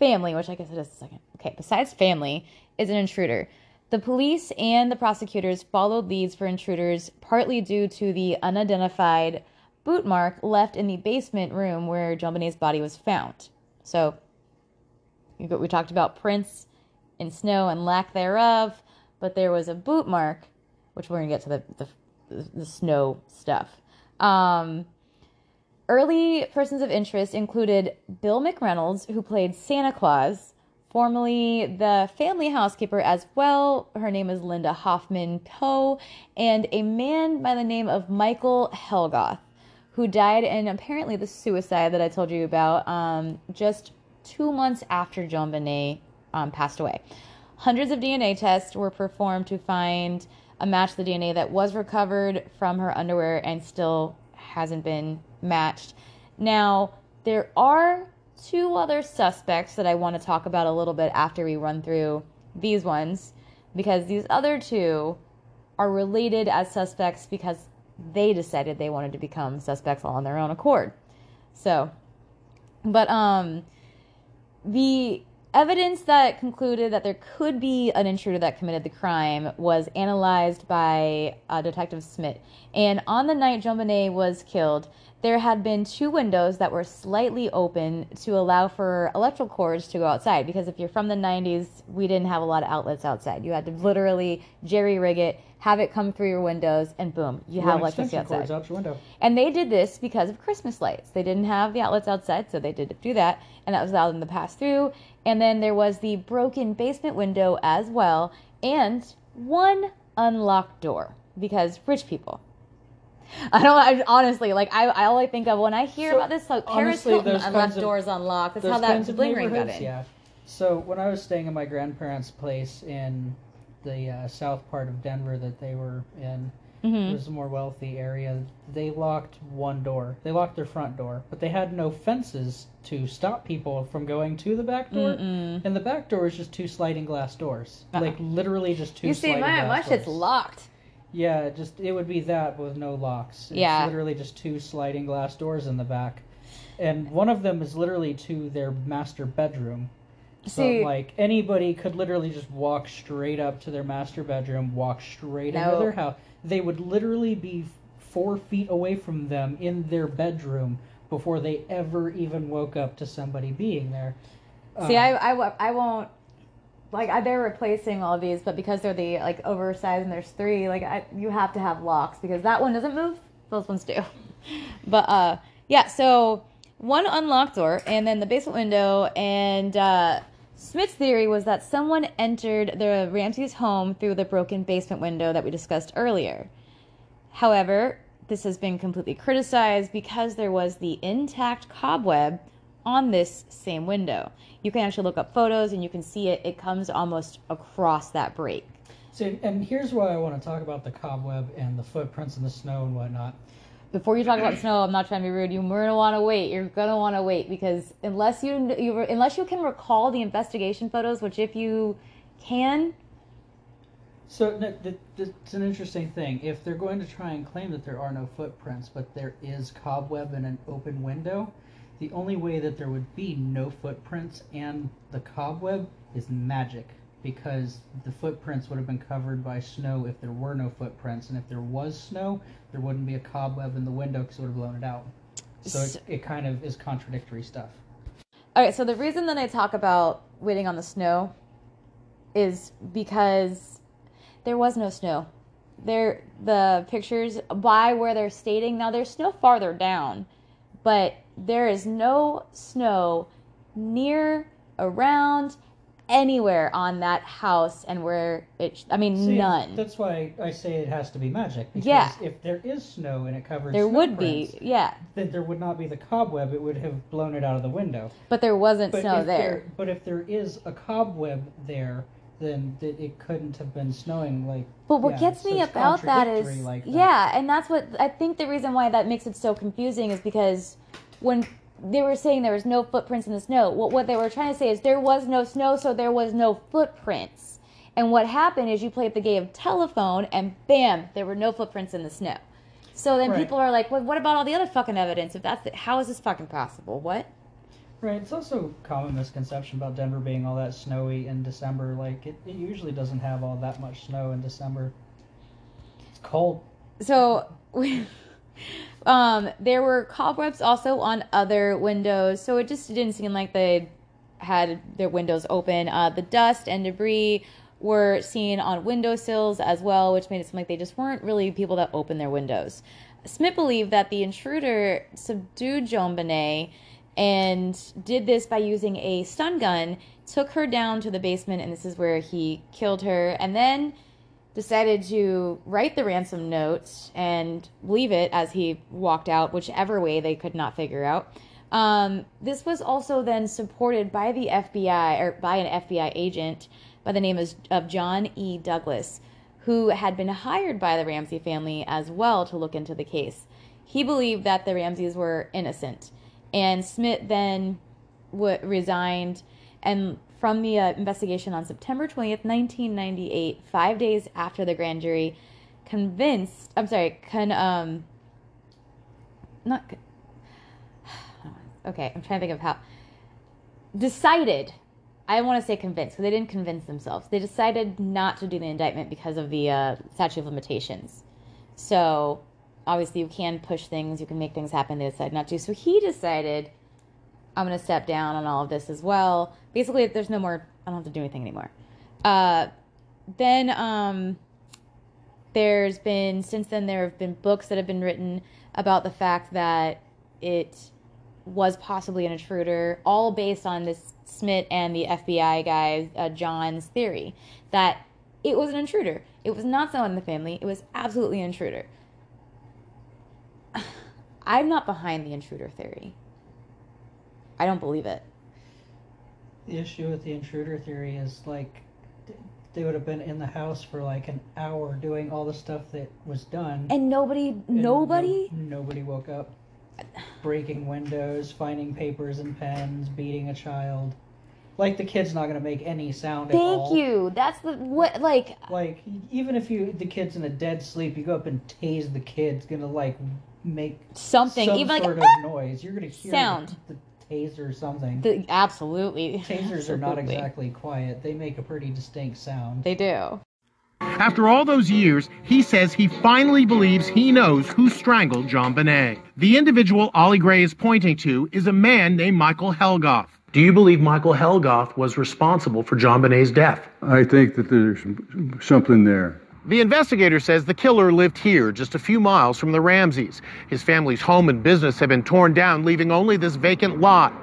family, which I guess it is the second. Okay, besides family, is an intruder. The police and the prosecutors followed leads for intruders partly due to the unidentified boot mark left in the basement room where JonBenét's body was found. So you got- we talked about prints in snow and lack thereof, but there was a boot mark, which we're gonna get to the the, the snow stuff. Um, early persons of interest included Bill McReynolds, who played Santa Claus, formerly the family housekeeper as well. Her name is Linda Hoffman Poe, and a man by the name of Michael Helgoth, who died in apparently the suicide that I told you about um, just two months after JonBenét um, passed away. Hundreds of DNA tests were performed to find a match to the DNA that was recovered from her underwear and still hasn't been matched. Now, there are two other suspects that I want to talk about a little bit after we run through these ones because these other two are related as suspects because they decided they wanted to become suspects all on their own accord. So, but um the evidence that concluded that there could be an intruder that committed the crime was analyzed by uh, Detective Smith. And on the night JonBenét was killed, there had been two windows that were slightly open to allow for electrical cords to go outside. Because if you're from the 90s, we didn't have a lot of outlets outside. You had to literally jerry rig it, have it come through your windows, and boom, you have electricity outside. out your window. And they did this because of Christmas lights. They didn't have the outlets outside, so they did do that, and that was allowed them to pass through. And then there was the broken basement window as well, and one unlocked door because rich people. I don't. I, honestly, like I, I all I think of when I hear So, about this, like Paris honestly, Hilton and left of- doors unlocked. That's how that bling ring got in. Yeah. So when I was staying in my grandparents' place in the uh, south part of Denver that they were in, Mhm. it was a more wealthy area. They locked one door. They locked their front door, but they had no fences to stop people from going to the back door. Mm-mm. And the back door is just two sliding glass doors, like literally just two. You see, sliding my shit's locked. Yeah, just it would be that with no locks. It's Yeah. literally just two sliding glass doors in the back, and one of them is literally to their master bedroom. So See- like anybody could literally just walk straight up to their master bedroom, walk straight into No. their house. They would literally be four feet away from them in their bedroom before they ever even woke up to somebody being there. See, Um, I, I, wo- I won't. Like they're replacing all these, but because they're the like oversized and there's three, like I, you have to have locks because that one doesn't move. Those ones do. But uh, yeah. So one unlocked door, and then the basement window, and uh, Smith's theory was that someone entered the Ramsey's home through the broken basement window that we discussed earlier. However, this has been completely criticized because there was the intact cobweb on this same window. You can actually look up photos and you can see it. It comes almost across that break. So, and here's why I want to talk about the cobweb and the footprints in the snow and whatnot. Before you talk about snow, I'm not trying to be rude. You're gonna want to wait. You're gonna want to wait because unless you, you unless you can recall the investigation photos, which if you can, So it's an interesting thing. If they're going to try and claim that there are no footprints, but there is cobweb in an open window, the only way that there would be no footprints and the cobweb is magic, because the footprints would have been covered by snow if there were no footprints, and if there was snow, there wouldn't be a cobweb in the window because it would have blown it out. So it, it kind of is contradictory stuff. All right, so the reason that I talk about waiting on the snow is because there was no snow. There, the pictures by where they're stating now there's snow farther down, but there is no snow near, around, anywhere on that house and where it. I mean, See, none. That's why I say it has to be magic. Because Yeah. if there is snow and it covers There would snow be, yeah. Then there would not be the cobweb. It would have blown it out of the window. But there wasn't But snow if there. But if there is a cobweb there, then th- it couldn't have been snowing like. But what yeah, gets me about that is, like that. yeah, and that's what I think the reason why that makes it so confusing is because when they were saying there was no footprints in the snow, what what they were trying to say is there was no snow, so there was no footprints. And what happened is you played the game of telephone, and bam, there were no footprints in the snow. So then Right. people are like, well, what about all the other fucking evidence? If that's the, how is this fucking possible? What? Right. It's also a common misconception about Denver being all that snowy in December. Like it, it usually doesn't have all that much snow in December. It's cold. So um, there were cobwebs also on other windows, so it just didn't seem like they had their windows open. Uh, the dust and debris were seen on windowsills as well, which made it seem like they just weren't really people that opened their windows. Smith believed that the intruder subdued JonBenét and did this by using a stun gun, took her down to the basement, and this is where he killed her, and then decided to write the ransom note and leave it as he walked out, whichever way they could not figure out. Um, this was also then supported by the FBI or by an FBI agent by the name of, John E. Douglas, who had been hired by the Ramsey family as well to look into the case. He believed that the Ramseys were innocent, and Smith then w- resigned and from the uh, investigation on September 20th, 1998, five days after the grand jury convinced, I'm sorry, con, um, not, okay, I'm trying to think of how, decided, I want to say convinced, because they didn't convince themselves. They decided not to do the indictment because of the uh, statute of limitations. So, obviously you can push things, you can make things happen. They decide not to. So he decided, I'm going to step down on all of this as well. Basically, there's no more. I don't have to do anything anymore. Uh, then um, there's been since then there have been books that have been written about the fact that it was possibly an intruder, all based on this Smith and the FBI guy uh, John's theory that it was an intruder. It was not someone in the family. It was absolutely an intruder. I'm not behind the intruder theory. I don't believe it. The issue with the intruder theory is like they would have been in the house for like an hour doing all the stuff that was done. And nobody, and nobody. no- nobody woke up. Breaking windows, finding papers and pens, beating a child. Like the kid's not gonna make any sound at all. Thank you. That's the what like Like even if you the kid's in a dead sleep, you go up and tase the kid's gonna like make Something, some even like, sort "Ah!" of noise. You're gonna hear Sound. the, the taser or something. the, absolutely. Tasers are not exactly quiet. They make a pretty distinct sound. They do. After all those years, he says he finally believes he knows who strangled JonBenét. The individual Ollie Gray is pointing to is a man named Michael Helgoth. Do you believe Michael Helgoth was responsible for JonBenét's death? I think that there's something there. The investigator says the killer lived here, just a few miles from the Ramseys. His family's home and business have been torn down, leaving only this vacant lot.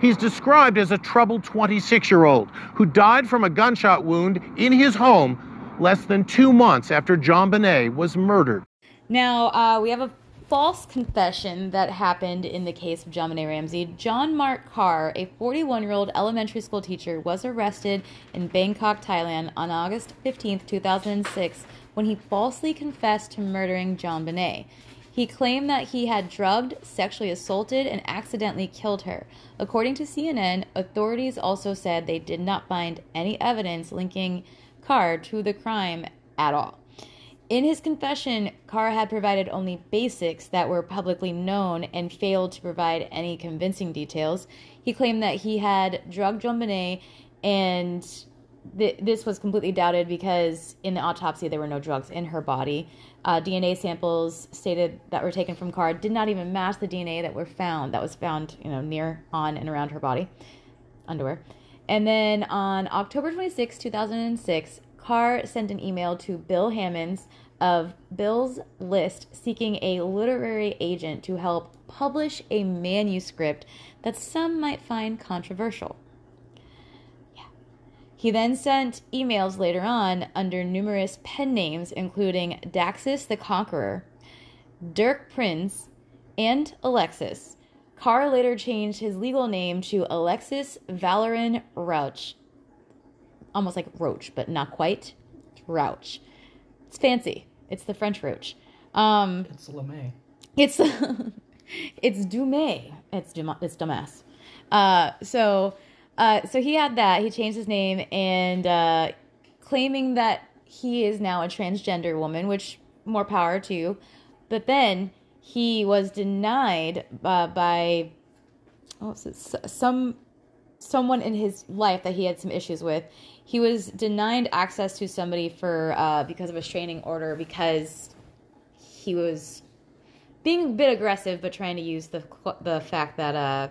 He's described as a troubled 26 year old who died from a gunshot wound in his home less than two months after JonBenét was murdered. Now, uh, we have a false confession that happened in the case of Benet Ramsey. John Mark Carr, a 41 year old elementary school teacher, was arrested in Bangkok, Thailand on August 15, 2006, when he falsely confessed to murdering JonBenét. He claimed that he had drugged, sexually assaulted, and accidentally killed her. According to CNN, authorities also said they did not find any evidence linking Carr to the crime at all. In his confession, Carr had provided only basics that were publicly known and failed to provide any convincing details. He claimed that he had drugged JonBenét, and th- this was completely doubted because in the autopsy there were no drugs in her body. Uh, DNA samples stated that were taken from Carr did not even match the DNA that were found that was found, you know, near, on, and around her body, underwear. And then on October 26, 2006, Carr sent an email to Bill Hammonds of Bill's List seeking a literary agent to help publish a manuscript that some might find controversial. Yeah. He then sent emails later on under numerous pen names, including Daxus the Conqueror, Dirk Prince, and Alexis. Carr later changed his legal name to Alexis Valorin Rauch. Almost like Roach, but not quite. Rauch. It's fancy. It's the French Roach. Um, It's LeMay. it's it's Dumais. It's Dum- it's Dumas. Uh, so uh, so he had that. He changed his name and uh, claiming that he is now a transgender woman, which more power to you. But then he was denied uh, by was some someone in his life that he had some issues with. He was denied access to somebody for uh, because of a restraining order because he was being a bit aggressive, but trying to use the the fact that uh,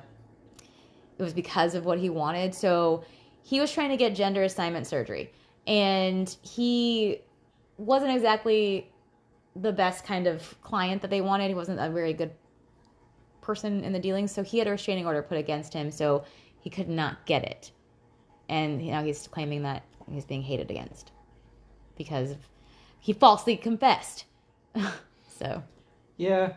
it was because of what he wanted. So he was trying to get gender assignment surgery, and he wasn't exactly the best kind of client that they wanted. He wasn't a very good person in the dealings, so he had a restraining order put against him, so he could not get it. And now he's claiming that he's being hated against because he falsely confessed. so Yeah.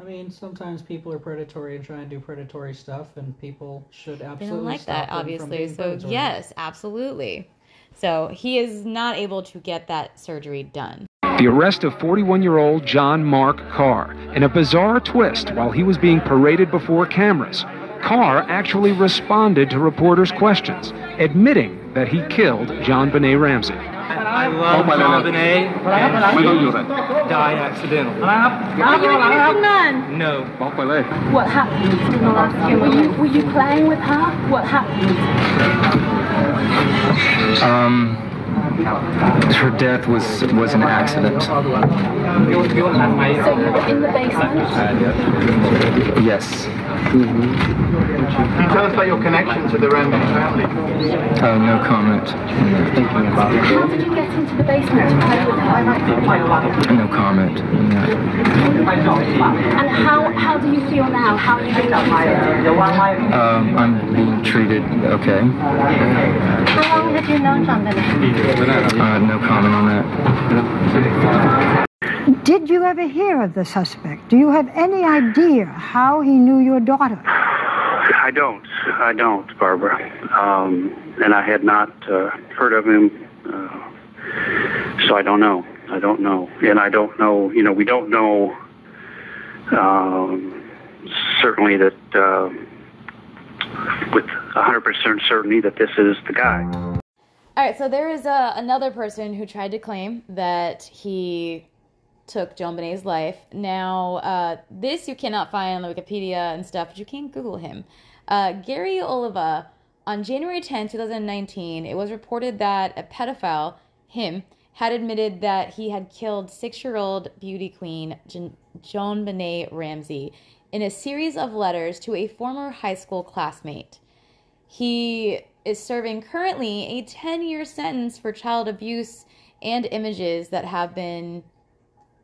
I mean, sometimes people are predatory and try and do predatory stuff, and people should absolutely they absolutely don't like stop that, them from obviously. being So predatory. yes, absolutely. So he is not able to get that surgery done. The arrest of 41 year old John Mark Carr. In a bizarre twist, while he was being paraded before cameras, Carr actually responded to reporters' questions, admitting that he killed JonBenét Ramsey. I love JonBenét. Die accidentally. Are you a yes or none? No. What happened? in the Were you, were you playing with her? What happened? Um, Her death was was an accident. So you were in the basement? Yes. Can you tell us about your connection to the Ramsey family? Uh, no comment. Thinking about it. How did you get into the basement to play with her? No comment. on that. And how how do you feel now? How are you being treated? Um, I'm being treated okay. How long have you known John Bennett? Uh, no comment on that. Did you ever hear of the suspect? Do you have any idea how he knew your daughter? I don't. I don't, Barbara. Um, and I had not uh, heard of him, uh, so I don't know. I don't know, and I don't know. You know, we don't know um, certainly that uh, with 100% certainty that this is the guy. All right, so there is uh, another person who tried to claim that he took JonBenét's life. Now, uh, this you cannot find on the Wikipedia and stuff, but you can Google him. Uh, Gary Oliva, on January 10, 2019, it was reported that a pedophile, him, had admitted that he had killed six year old beauty queen Jan- Joan Ramsey in a series of letters to a former high school classmate. He is serving currently a 10 year sentence for child abuse and images that have been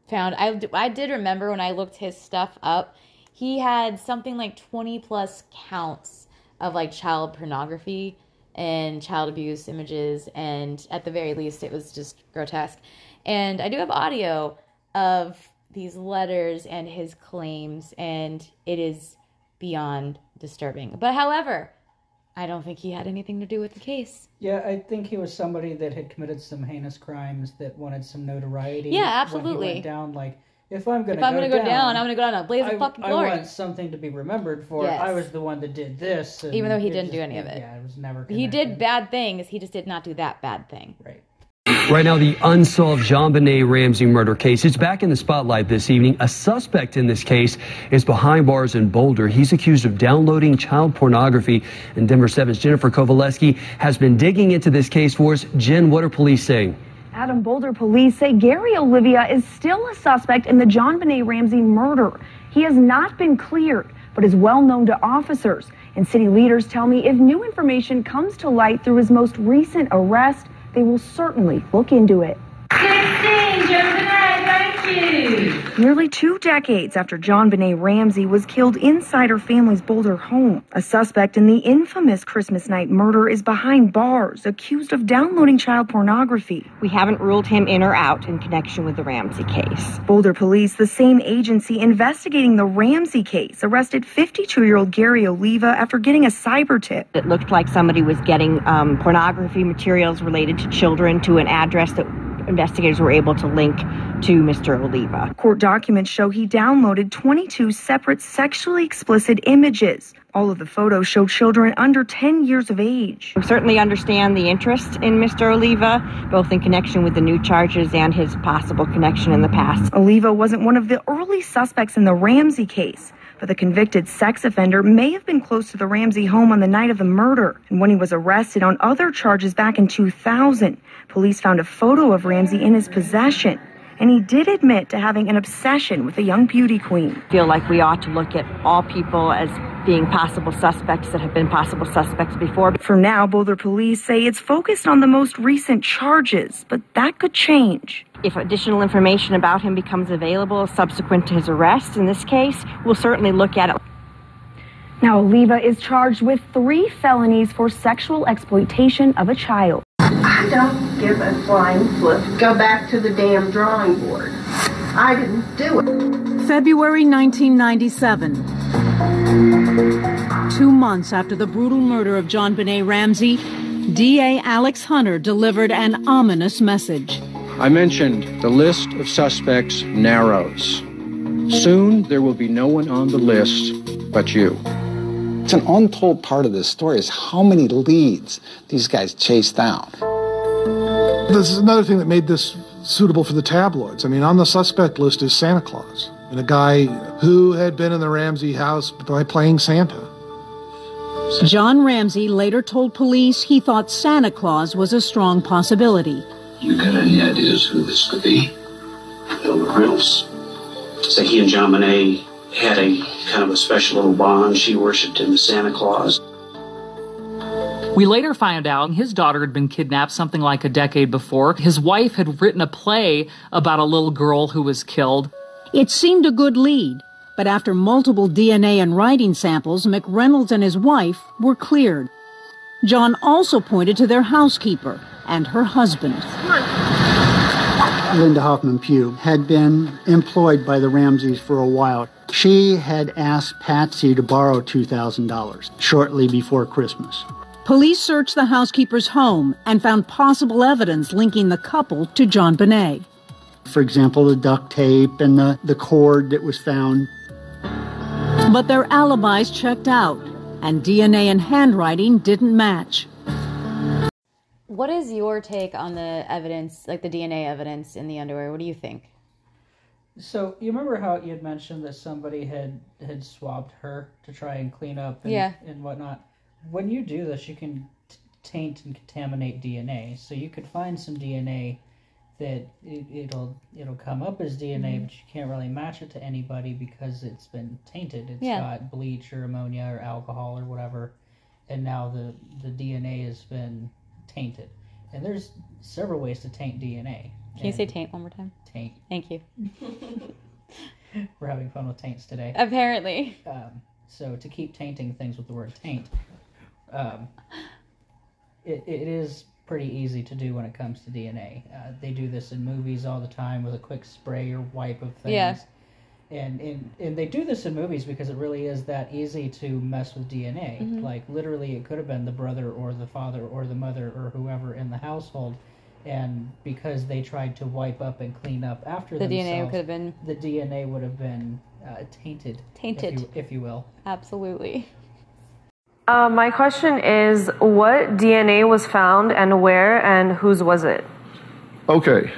found. I, I did remember when I looked his stuff up, he had something like 20 plus counts of like child pornography and child abuse images. And at the very least, it was just grotesque. And I do have audio of these letters and his claims, and it is beyond disturbing. But however, I don't think he had anything to do with the case. Yeah, I think he was somebody that had committed some heinous crimes that wanted some notoriety. Yeah, absolutely. went down, like, if I'm gonna If I'm go gonna go down, down, I'm gonna go down a blaze of I, fucking I want something to be remembered for. Yes. I was the one that did this, Even though he didn't just- do any of it. Yeah, it was never. He did bad things, he just did not do that bad thing. Right. Right now, the unsolved JonBenét Ramsey murder case is back in the spotlight this evening. A suspect in this case is behind bars in Boulder. He's accused of downloading child pornography. And Denver 7's Jennifer Kovaleski has been digging into this case for us. Jen, what are police saying? Adam Boulder police say Gary Oliva is still a suspect in the JonBenét Ramsey murder. He has not been cleared, but is well known to officers. And city leaders tell me if new information comes to light through his most recent arrest, they will certainly look into it. Nearly two decades after JonBenét Ramsey was killed inside her family's Boulder home, a suspect in the infamous Christmas night murder is behind bars, accused of downloading child pornography. We haven't ruled him in or out in connection with the Ramsey case. Boulder police, the same agency investigating the Ramsey case, arrested 52 year old Gary Oliva after getting a cyber tip. It looked like somebody was getting um, pornography materials related to children to an address that investigators were able to link to Mr. Oliva. Court documents show he downloaded 22 separate sexually explicit images. All of the photos show children under 10 years of age. We certainly understand the interest in Mr. Oliva, both in connection with the new charges and his possible connection in the past. Oliva wasn't one of the early suspects in the Ramsey case, but the convicted sex offender may have been close to the Ramsey home on the night of the murder. And when he was arrested on other charges back in 2000, police found a photo of Ramsey in his possession. And he did admit to having an obsession with a young beauty queen. feel like we ought to look at all people as being possible suspects that have been possible suspects before. For now, Boulder police say it's focused on the most recent charges, but that could change. If additional information about him becomes available subsequent to his arrest in this case, we'll certainly look at it. Now, Oliva is charged with three felonies for sexual exploitation of a child. I don't give a flying flip. Go back to the damn drawing board. I didn't do it. February 1997. Two months after the brutal murder of JonBenét Ramsey, DA Alex Hunter delivered an ominous message. I mentioned the list of suspects narrows. Soon there will be no one on the list but you. It's an untold part of this story is how many leads these guys chase down. This is another thing that made this suitable for the tabloids. I mean, on the suspect list is Santa Claus, and a guy who had been in the Ramsey house by playing Santa. John Ramsey later told police he thought Santa Claus was a strong possibility. You got any ideas who this could be? Elmer Reynolds. So he and JonBenét had a kind of a special little bond. She worshipped him as Santa Claus. We later found out his daughter had been kidnapped something like a decade before. His wife had written a play about a little girl who was killed. It seemed a good lead, but after multiple DNA and writing samples, McReynolds and his wife were cleared. John also pointed to their housekeeper and her husband. Linda Hoffman Pugh had been employed by the Ramseys for a while. She had asked Patsy to borrow $2,000 shortly before Christmas. Police searched the housekeeper's home and found possible evidence linking the couple to JonBenét. For example, the duct tape and the, the cord that was found. But their alibis checked out, and DNA and handwriting didn't match. What is your take on the evidence, like the DNA evidence in the underwear? What do you think? So you remember how you had mentioned that somebody had had swabbed her to try and clean up and, Yeah. and whatnot. When you do this, you can t- taint and contaminate DNA. So you could find some DNA that it, it'll it'll come up as DNA, Mhm. but you can't really match it to anybody because it's been tainted. It's Yeah. got bleach or ammonia or alcohol or whatever, and now the the DNA has been tainted. And there's several ways to taint DNA. Can you say taint one more time? Taint. Thank you. We're having fun with taints today. Apparently. Um, so to keep tainting things with the word taint, um, it, it is pretty easy to do when it comes to DNA. Uh, they do this in movies all the time with a quick spray or wipe of things. Yeah. And, and and they do this in movies because it really is that easy to mess with DNA. Mhm. Like literally, it could have been the brother or the father or the mother or whoever in the household, and because they tried to wipe up and clean up after The DNA could have been- the DNA would have been uh, tainted, Tainted. if you, if you will. Absolutely. Uh, my question is what DNA was found and where and whose was it? Okay.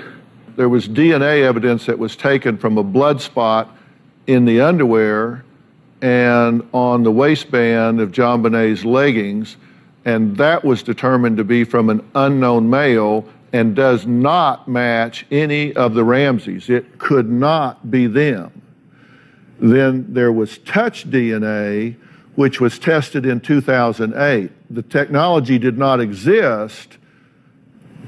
There was DNA evidence that was taken from a blood spot in the underwear and on the waistband of JonBenét's leggings, and that was determined to be from an unknown male and does not match any of the Ramseys. It could not be them. Then there was touch DNA, which was tested in 2008. The technology did not exist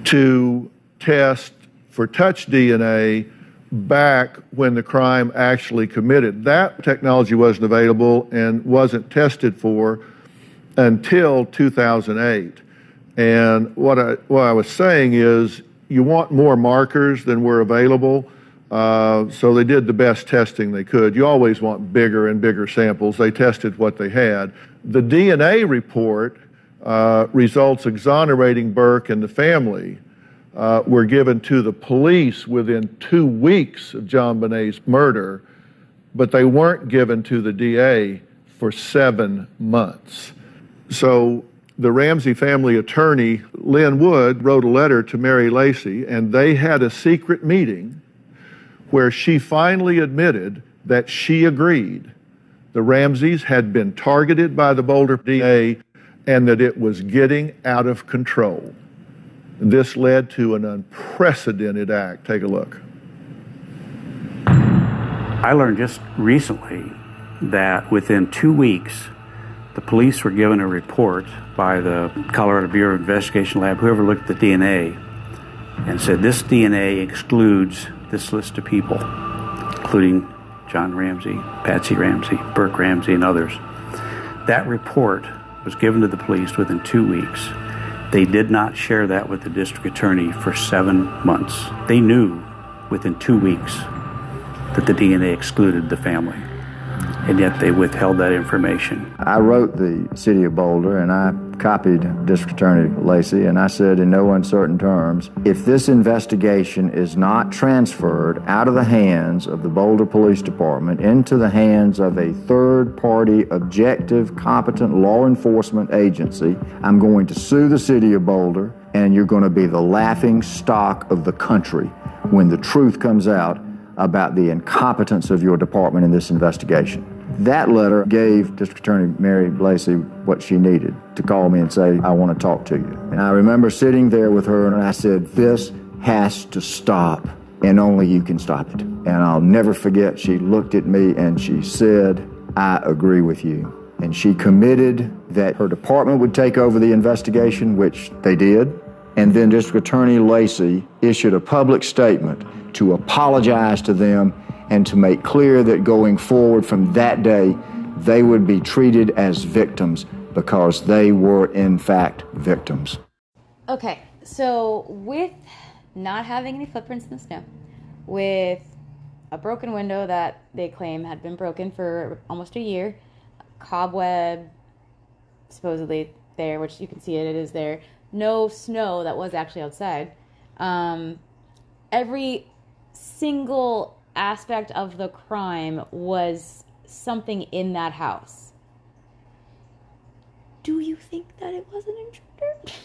to test for touch DNA back when the crime actually committed. That technology wasn't available and wasn't tested for until 2008. And what I, what I was saying is you want more markers than were available. Uh, so they did the best testing they could. You always want bigger and bigger samples. They tested what they had. The DNA report uh, results exonerating Burke and the family uh, were given to the police within two weeks of JonBenét's murder, but they weren't given to the DA for seven months. So the Ramsey family attorney, Lin Wood, wrote a letter to Mary Lacy, and they had a secret meeting where she finally admitted that she agreed the Ramseys had been targeted by the Boulder DA and that it was getting out of control. This led to an unprecedented act. Take a look. I learned just recently that within two weeks, the police were given a report by the Colorado Bureau of Investigation Lab, whoever looked at the DNA, and said this DNA excludes this list of people, including John Ramsey, Patsy Ramsey, Burke Ramsey, and others. That report was given to the police within two weeks. They did not share that with the district attorney for seven months. They knew within two weeks that the DNA excluded the family, and yet they withheld that information. I wrote the city of Boulder and I copied District Attorney Lacy and I said in no uncertain terms if this investigation is not transferred out of the hands of the Boulder Police Department into the hands of a third party, objective, competent law enforcement agency, I'm going to sue the city of Boulder and you're going to be the laughing stock of the country when the truth comes out about the incompetence of your department in this investigation. That letter gave District Attorney Mary Lacy what she needed to call me and say, I want to talk to you. And I remember sitting there with her and I said, This has to stop, and only you can stop it. And I'll never forget, she looked at me and she said, I agree with you. And she committed that her department would take over the investigation, which they did. And then District Attorney Lacy issued a public statement to apologize to them and to make clear that going forward from that day, they would be treated as victims because they were, in fact, victims. Okay, so with not having any footprints in the snow, with a broken window that they claim had been broken for almost a year, cobweb supposedly there, which you can see it, it is there. No snow that was actually outside. Um, every single aspect of the crime was something in that house. Do you think that it was an intruder?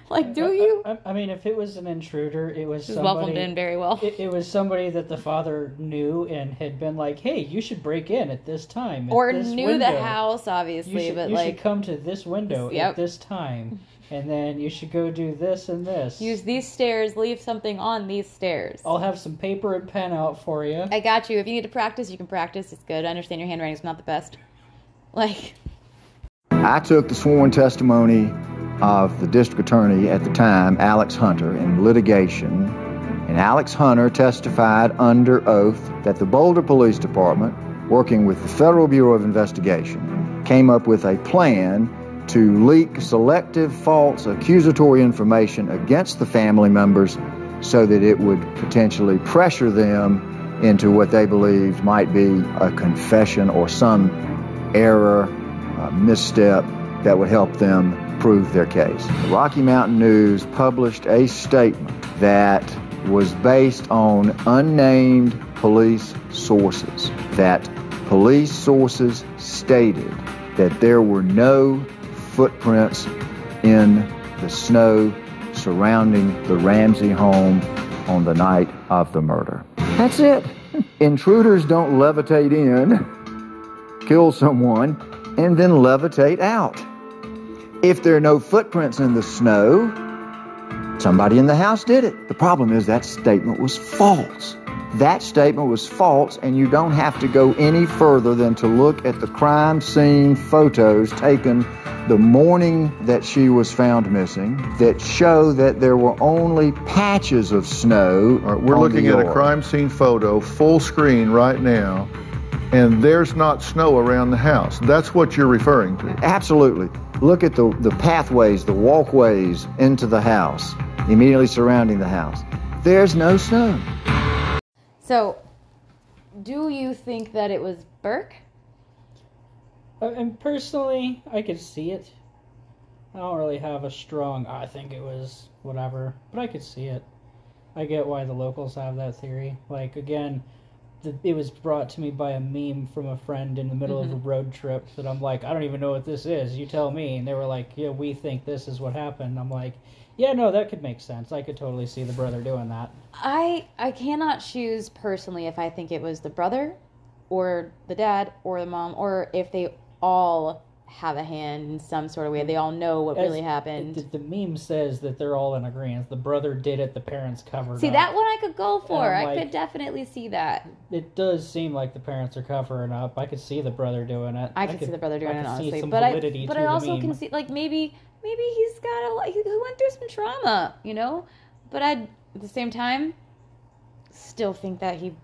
like, do you? I, I, mean, if it was an intruder, it was somebody, welcomed in very well. It, it was somebody that the father knew and had been like, "Hey, you should break in at this time." at Or this knew window. the house, obviously, You should, but you like should come to this window Yep. at this time, and then you should go do this and this. use these stairs, leave something on these stairs. I'll have some paper and pen out for you. I got you. If you need to practice, you can practice. It's good. I understand your handwriting's not the best. Like, I took the sworn testimony of the district attorney at the time, Alex Hunter, in litigation. And Alex Hunter testified under oath that the Boulder Police Department, working with the Federal Bureau of Investigation, came up with a plan to leak selective false accusatory information against the family members so that it would potentially pressure them into what they believed might be a confession or some error, misstep that would help them prove their case. The Rocky Mountain News published a statement that was based on unnamed police sources, that police sources stated that there were no footprints in the snow surrounding the Ramsey home on the night of the murder. That's it. Intruders don't levitate in, kill someone, and then levitate out. If there are no footprints in the snow, somebody in the house did it. The problem is that statement was false. That statement was false, and you don't have to go any further than to look at the crime scene photos taken the morning that she was found missing that show that there were only patches of snow. Right, we're looking at a crime scene photo, full screen right now, and there's not snow around the house. That's what you're referring to. Absolutely. Look at the, the pathways, the walkways into the house, immediately surrounding the house. There's no snow. So do you think that it was Burke? Uh, And personally, I could see it. I don't really have a strong, I think it was whatever, but I could see it. I get why the locals have that theory. Like, again, the, it was brought to me by a meme from a friend in the middle of a road trip that I'm like, I don't even know what this is. You tell me. And they were like, Yeah, we think this is what happened. I'm like, Yeah, no, that could make sense. I could totally see the brother doing that. I I cannot choose personally if I think it was the brother or the dad or the mom or if they all have a hand in some sort of way. They all know what As- really happened. The, the meme says that they're all in agreement. The brother did it, the parents covered See up. that one I could go for. I like- could definitely see that. It does seem like the parents are covering up. I could see the brother doing it. I could see the brother doing I it see honestly, but I but I also meme. can see like maybe maybe he's got a lot. He went through some trauma, you know. But I at the same time still think that he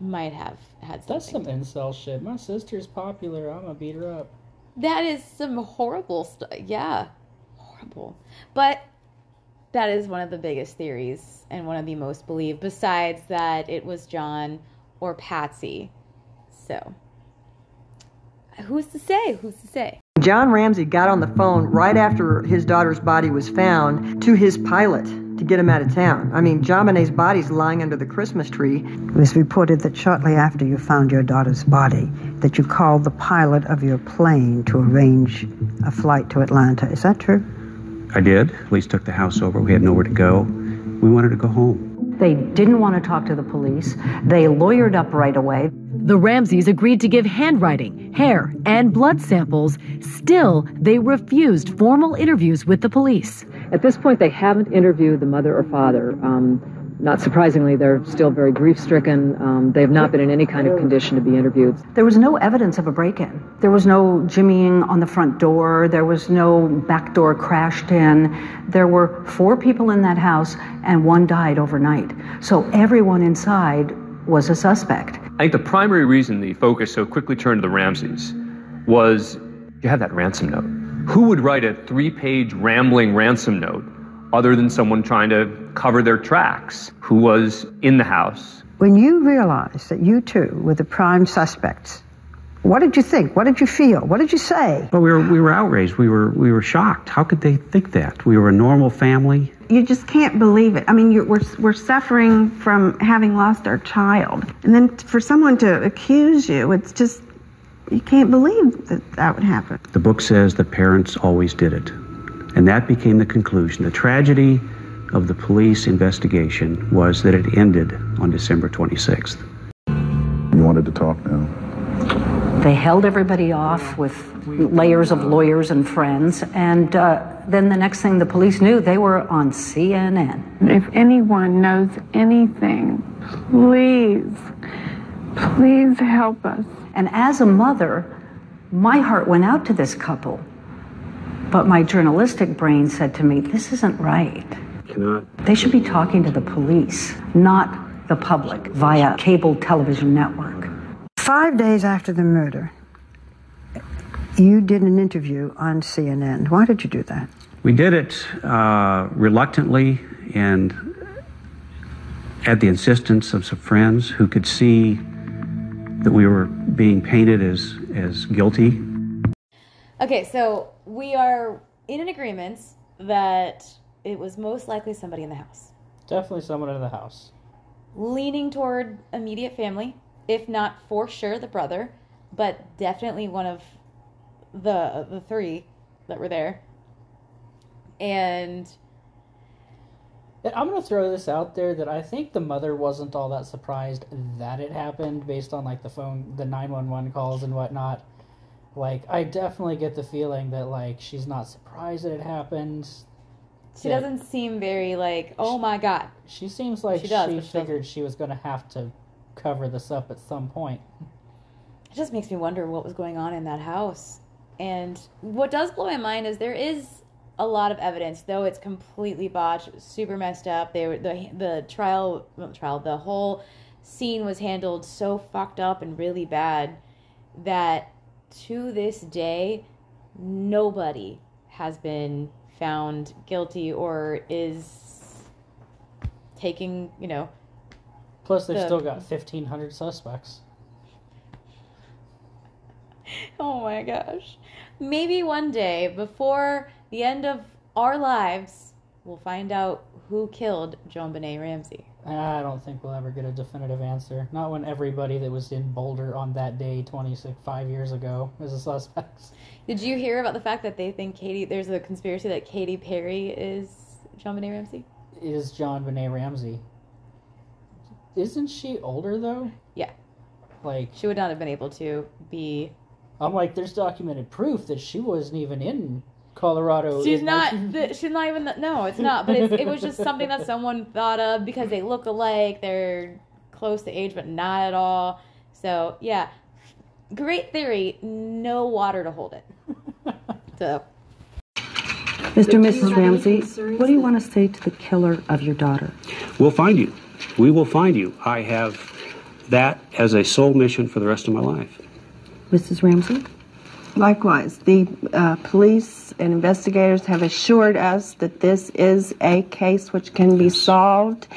might have had some That's some incel shit. My sister's popular. I'm gonna beat her up. That is some horrible stuff. Yeah, horrible. But that is one of the biggest theories and one of the most believed. Besides that, it was John or Patsy. So, who's to say? Who's to say? John Ramsey got on the phone right after his daughter's body was found to his pilot to get him out of town. I mean, JonBenét's body's lying under the Christmas tree. It was reported that shortly after you found your daughter's body, that you called the pilot of your plane to arrange a flight to Atlanta. Is that true? I did. Police took the house over. We had nowhere to go. We wanted to go home. They didn't want to talk to the police. They lawyered up right away. The Ramseys agreed to give handwriting, hair, and blood samples. Still, they refused formal interviews with the police. At this point, they haven't interviewed the mother or father. Um, not surprisingly, they're still very grief stricken. Um, they have not been in any kind of condition to be interviewed. There was no evidence of a break in. There was no jimmying on the front door. There was no back door crashed in. There were four people in that house, and one died overnight. So everyone inside was a suspect. I think the primary reason the focus so quickly turned to the Ramseys was you had that ransom note. Who would write a three page rambling ransom note other than someone trying to cover their tracks who was in the house? When you realized that you two were the prime suspects, what did you think? What did you feel? What did you say? Well, we were we were outraged. We were we were shocked. How could they think that? We were a normal family. You just can't believe it. I mean, you're, we're we're suffering from having lost our child, and then for someone to accuse you, it's just you can't believe that that would happen. The book says the parents always did it, and that became the conclusion. The tragedy of the police investigation was that it ended on December 26th. You wanted to talk now. They held everybody off with layers of lawyers and friends, and uh, then the next thing the police knew, they were on CNN. If anyone knows anything, please, please help us. And as a mother, my heart went out to this couple. But my journalistic brain said to me, this isn't right. Cannot. They should be talking to the police, not the public via cable television network. Five days after the murder, you did an interview on CNN. Why did you do that? We did it uh, reluctantly and at the insistence of some friends who could see that we were being painted as, as guilty. Okay, so we are in an agreement that it was most likely somebody in the house. Definitely someone in the house. Leaning toward immediate family, if not for sure the brother, but definitely one of the the three that were there. And I'm gonna throw this out there that I think the mother wasn't all that surprised that it happened based on like the phone, the nine one one calls and whatnot. Like I definitely get the feeling that like she's not surprised that it happened. she that doesn't seem very like, oh my god. She seems like She does, she figured she was gonna have to cover this up at some point. It just makes me wonder what was going on in that house. And what does blow my mind is there is a lot of evidence, though it's completely botched, super messed up. They were the the trial trial the whole scene was handled so fucked up and really bad that to this day nobody has been found guilty or is taking you know Plus, they've the- still got fifteen hundred suspects. Oh my gosh. Maybe one day, before the end of our lives, we'll find out who killed JonBenét Ramsey. I don't think we'll ever get a definitive answer. Not when everybody that was in Boulder on that day, 26, five years ago, is a suspect. Did you hear about the fact that they think Katie, there's a conspiracy that Katy Perry is JonBenét Ramsey? Is JonBenét Ramsey. Isn't she older, though? Yeah. Like, She would not have been able to be. I'm like, there's documented proof that she wasn't even in Colorado. She's in not. 19 The, she's not even. The, no, it's not. But it's, it was just something that someone thought of because they look alike. They're close to age, but not at all. So yeah, great theory. No water to hold it. So Mr. and Mrs. Ramsey, what do you want to say to the killer of your daughter? We'll find you. We will find you. I have that as a sole mission for the rest of my life. Mrs. Ramsey? Likewise, the uh, police and investigators have assured us that this is a case which can be solved.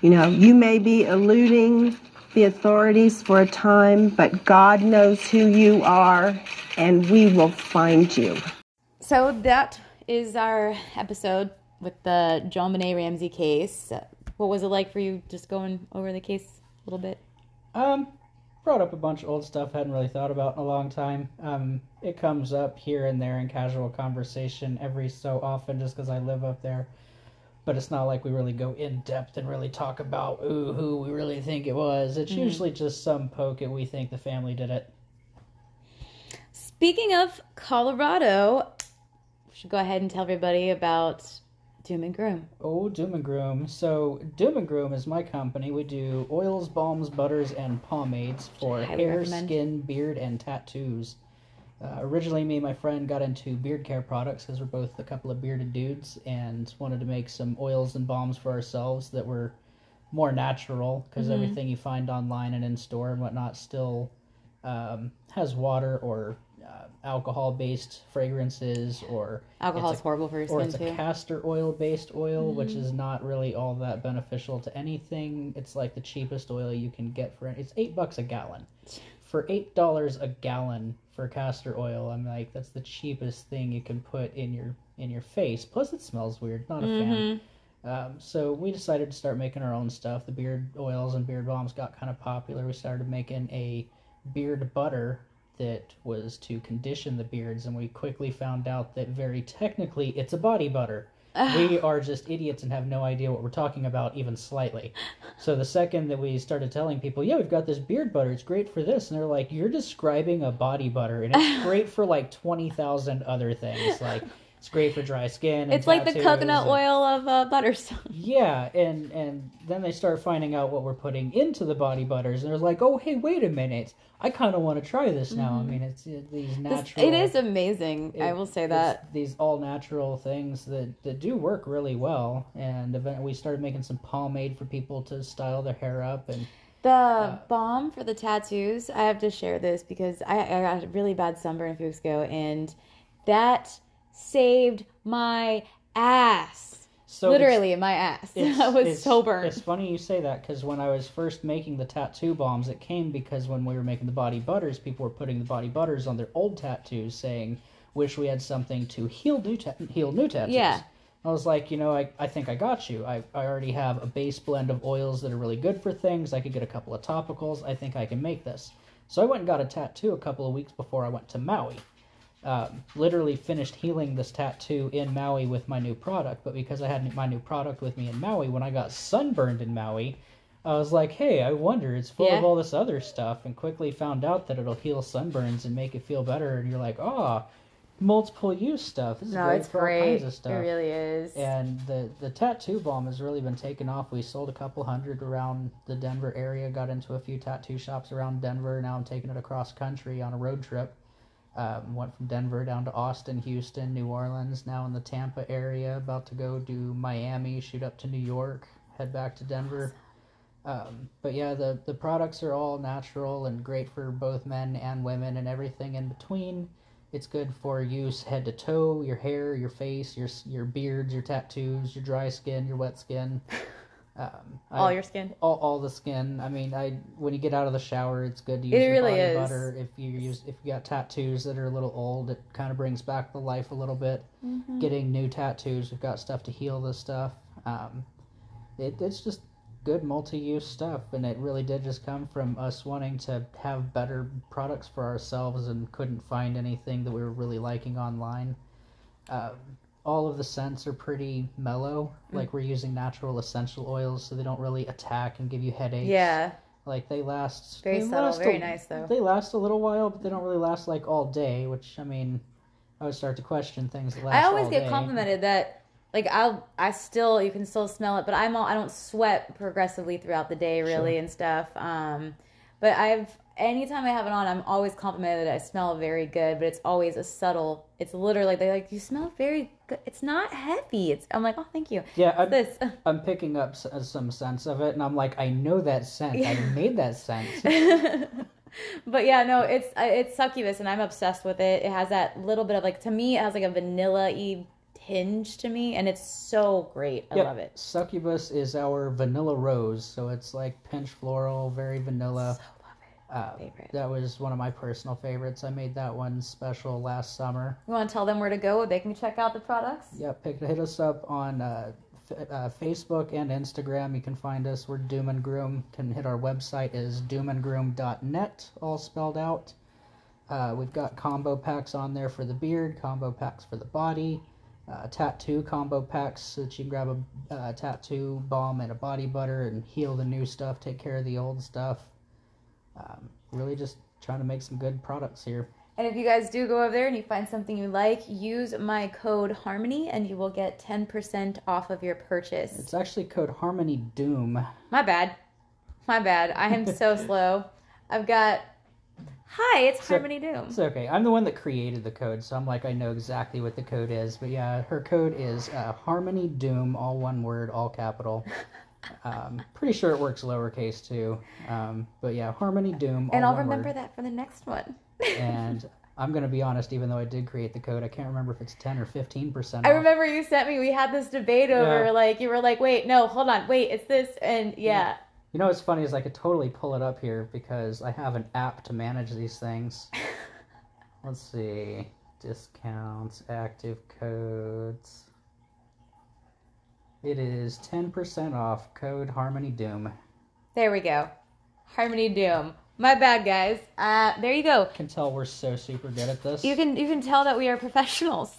You know, you may be eluding the authorities for a time, but God knows who you are, and we will find you. So that is our episode with the JonBenét Ramsey case. What was it like for you just going over the case a little bit? Um, brought up a bunch of old stuff I hadn't really thought about in a long time. Um, it comes up here and there in casual conversation every so often just because I live up there. But it's not like we really go in depth and really talk about ooh who we really think it was. It's Mhm. usually just some poke at we think the family did it. Speaking of Colorado, we should go ahead and tell everybody about Doom and Groom. Oh, Doom and Groom. So, Doom and Groom is my company. We do oils, balms, butters, and pomades for hair, recommend. skin, beard, and tattoos. Uh, originally, me and my friend got into beard care products because we're both a couple of bearded dudes and wanted to make some oils and balms for ourselves that were more natural because Mhm. everything you find online and in store and whatnot still um, has water or uh, alcohol based fragrances or Alcohol is horrible for your or skin, it's too. a castor oil based oil which Mhm. is not really all that beneficial to anything it's like the cheapest oil you can get for it it's eight bucks a gallon for eight dollars a gallon for castor oil i'm like that's the cheapest thing you can put in your in your face plus it smells weird not a fan um, so we decided to start making our own stuff. The beard oils and beard balms got kind of popular. We started making a beard butter that was to condition the beards, and we quickly found out that very technically it's a body butter. we are just idiots and have no idea what we're talking about, even slightly. So the second that we started telling people, yeah, we've got this beard butter, it's great for this, and they're like, you're describing a body butter, and it's great for like 20,000 other things. Like, it's great for dry skin. And It's like the coconut and- oil of uh, Butterstone. yeah, and and then they start finding out what we're putting into the body butters, and they're like, "Oh, hey, wait a minute! I kind of want to try this now." I Mhm. mean, it's uh, these This- natural. it is amazing. I will say that. these all natural things that that do work really well, and we started making some pomade for people to style their hair up, and The balm for the tattoos, I have to share this because I, I got a really bad sunburn a few weeks ago, and that saved my ass. So Literally, my ass. I was so burned. It's funny you say that because when I was first making the tattoo balms, it came because when we were making the body butters, people were putting the body butters on their old tattoos, saying, "Wish we had something to heal new ta- heal new tattoos." Yeah. I was like, you know, I, I think I got you. I, I already have a base blend of oils that are really good for things. I could get a couple of topicals. I think I can make this. So I went and got a tattoo a couple of weeks before I went to Maui um, literally finished healing this tattoo in Maui with my new product. But because I had my new product with me in Maui, when I got sunburned in Maui, I was like, hey, I wonder, it's full of all this other stuff, and quickly found out that it'll heal sunburns and make it feel better. And you're like, oh, multiple use stuff. This is no, great it's for all great. kinds of stuff. It really is. And the the tattoo balm has really been taken off. We sold a couple hundred around the Denver area. Got into a few tattoo shops around Denver. Now I'm taking it across country on a road trip. Um, went from Denver down to Austin, Houston, New Orleans. Now in the Tampa area. About to go do Miami. Shoot up to New York. Head back to Denver. Um, but yeah, the the products are all natural and great for both men and women and everything in between. It's good for use head to toe, your hair, your face, your your beards, your tattoos, your dry skin, your wet skin. Um, All I- your skin? all, all the skin. I mean, I when you get out of the shower, it's good to use It your really body is. butter. If you use if you got tattoos that are a little old, it kind of brings back the life a little bit. Mhm. Getting new tattoos, we've got stuff to heal this stuff. Um, it, it's just good multi-use stuff and it really did just come from us wanting to have better products for ourselves and couldn't find anything that we were really liking online um, all of the scents are pretty mellow Mm. like we're using natural essential oils so they don't really attack and give you headaches Yeah. like they last Very they subtle, last very a- nice, though. they last a little while but they don't really last like all day which i mean i would start to question things that last I always get day. complimented that like I'll I still you can still smell it, but I'm all, I don't sweat progressively throughout the day really Sure. and stuff. Um, but I've anytime I have it on, I'm always complimented that I smell very good, but it's always a subtle. It's literally they like you smell very good. It's not heavy. It's I'm like oh thank you. Yeah, I'm, this. I'm picking up s- uh, some sense of it, and I'm like, I know that scent. I made that scent. But yeah, no, it's it's succubus, and I'm obsessed with it. It has that little bit of like to me, it has like a vanilla y tinge to me, and it's so great. I Yep, love it. Succubus is our vanilla rose, so it's like pinch floral, very vanilla. Uh, that was one of my personal favorites. I made that one special last summer. You want to tell them where to go? They can check out the products. Yep, pick, hit us up on uh, f- uh, Facebook and Instagram. You can find us. We're Doom and Groom. Can hit our website is doomandgroom.net, all spelled out. Uh, we've got combo packs on there for the beard, combo packs for the body, uh, tattoo combo packs so that you can grab a uh, tattoo balm and a body butter and heal the new stuff, take care of the old stuff. Um, really just trying to make some good products here. And if you guys do go over there and you find something you like, use my code Harmony and you will get 10% off of your purchase. It's actually code Harmony Doom. My bad. My bad. I am so slow. I've got. Hi, it's So- Harmony Doom. It's okay. I'm the one that created the code, so I'm like I know exactly what the code is. But yeah, her code is uh, Harmony Doom, all one word, all capital. Um, pretty sure it works lowercase too. Um, but yeah, Harmony Doom. And I'll remember word. that for the next one. and I'm gonna be honest, even though I did create the code, I can't remember if it's ten or fifteen percent. I remember you sent me, we had this debate over, Yeah. like, you were like, wait, no, hold on, wait, it's this, and yeah. You know what's funny is I could totally pull it up here because I have an app to manage these things. Let's see. Discounts, active codes. It is 10% off code Harmony Doom. There we go. Harmony Doom. My bad, guys. Uh, there you go. can tell we're so super good at this. You can you can tell that we are professionals.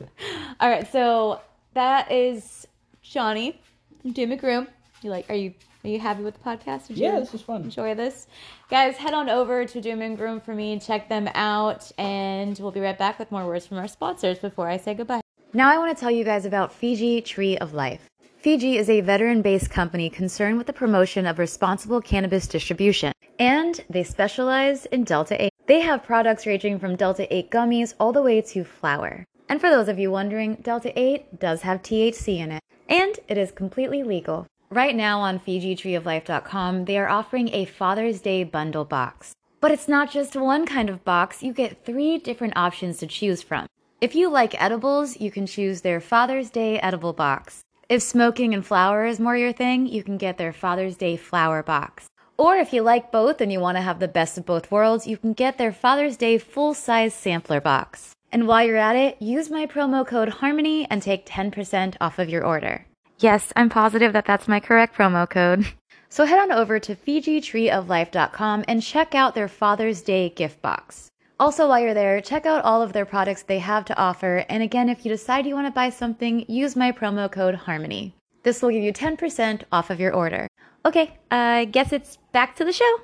All right, so that is Johnny from Doom and Groom. You like? Are you are you happy with the podcast? Did you Yeah, this was fun. Enjoy this, guys. Head on over to Doom and Groom for me. Check them out, and we'll be right back with more words from our sponsors before I say goodbye. Now I want to tell you guys about Fiji Tree of Life. Fiji is a veteran based company concerned with the promotion of responsible cannabis distribution, and they specialize in Delta 8. They have products ranging from Delta 8 gummies all the way to flower. And for those of you wondering, Delta 8 does have THC in it, and it is completely legal. Right now on FijiTreeOfLife.com, they are offering a Father's Day bundle box. But it's not just one kind of box, you get three different options to choose from. If you like edibles, you can choose their Father's Day edible box. If smoking and flower is more your thing, you can get their Father's Day flower box. Or if you like both and you want to have the best of both worlds, you can get their Father's Day full size sampler box. And while you're at it, use my promo code HARMONY and take 10% off of your order. Yes, I'm positive that that's my correct promo code. So head on over to FijiTreeOfLife.com and check out their Father's Day gift box. Also, while you're there, check out all of their products they have to offer. And again, if you decide you want to buy something, use my promo code HARMONY. This will give you 10% off of your order. Okay, I guess it's back to the show.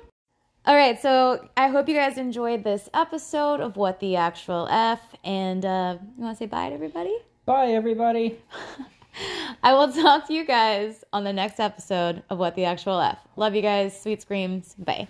All right, so I hope you guys enjoyed this episode of What the Actual F. And uh, you want to say bye to everybody? Bye, everybody. I will talk to you guys on the next episode of What the Actual F. Love you guys. Sweet screams. Bye.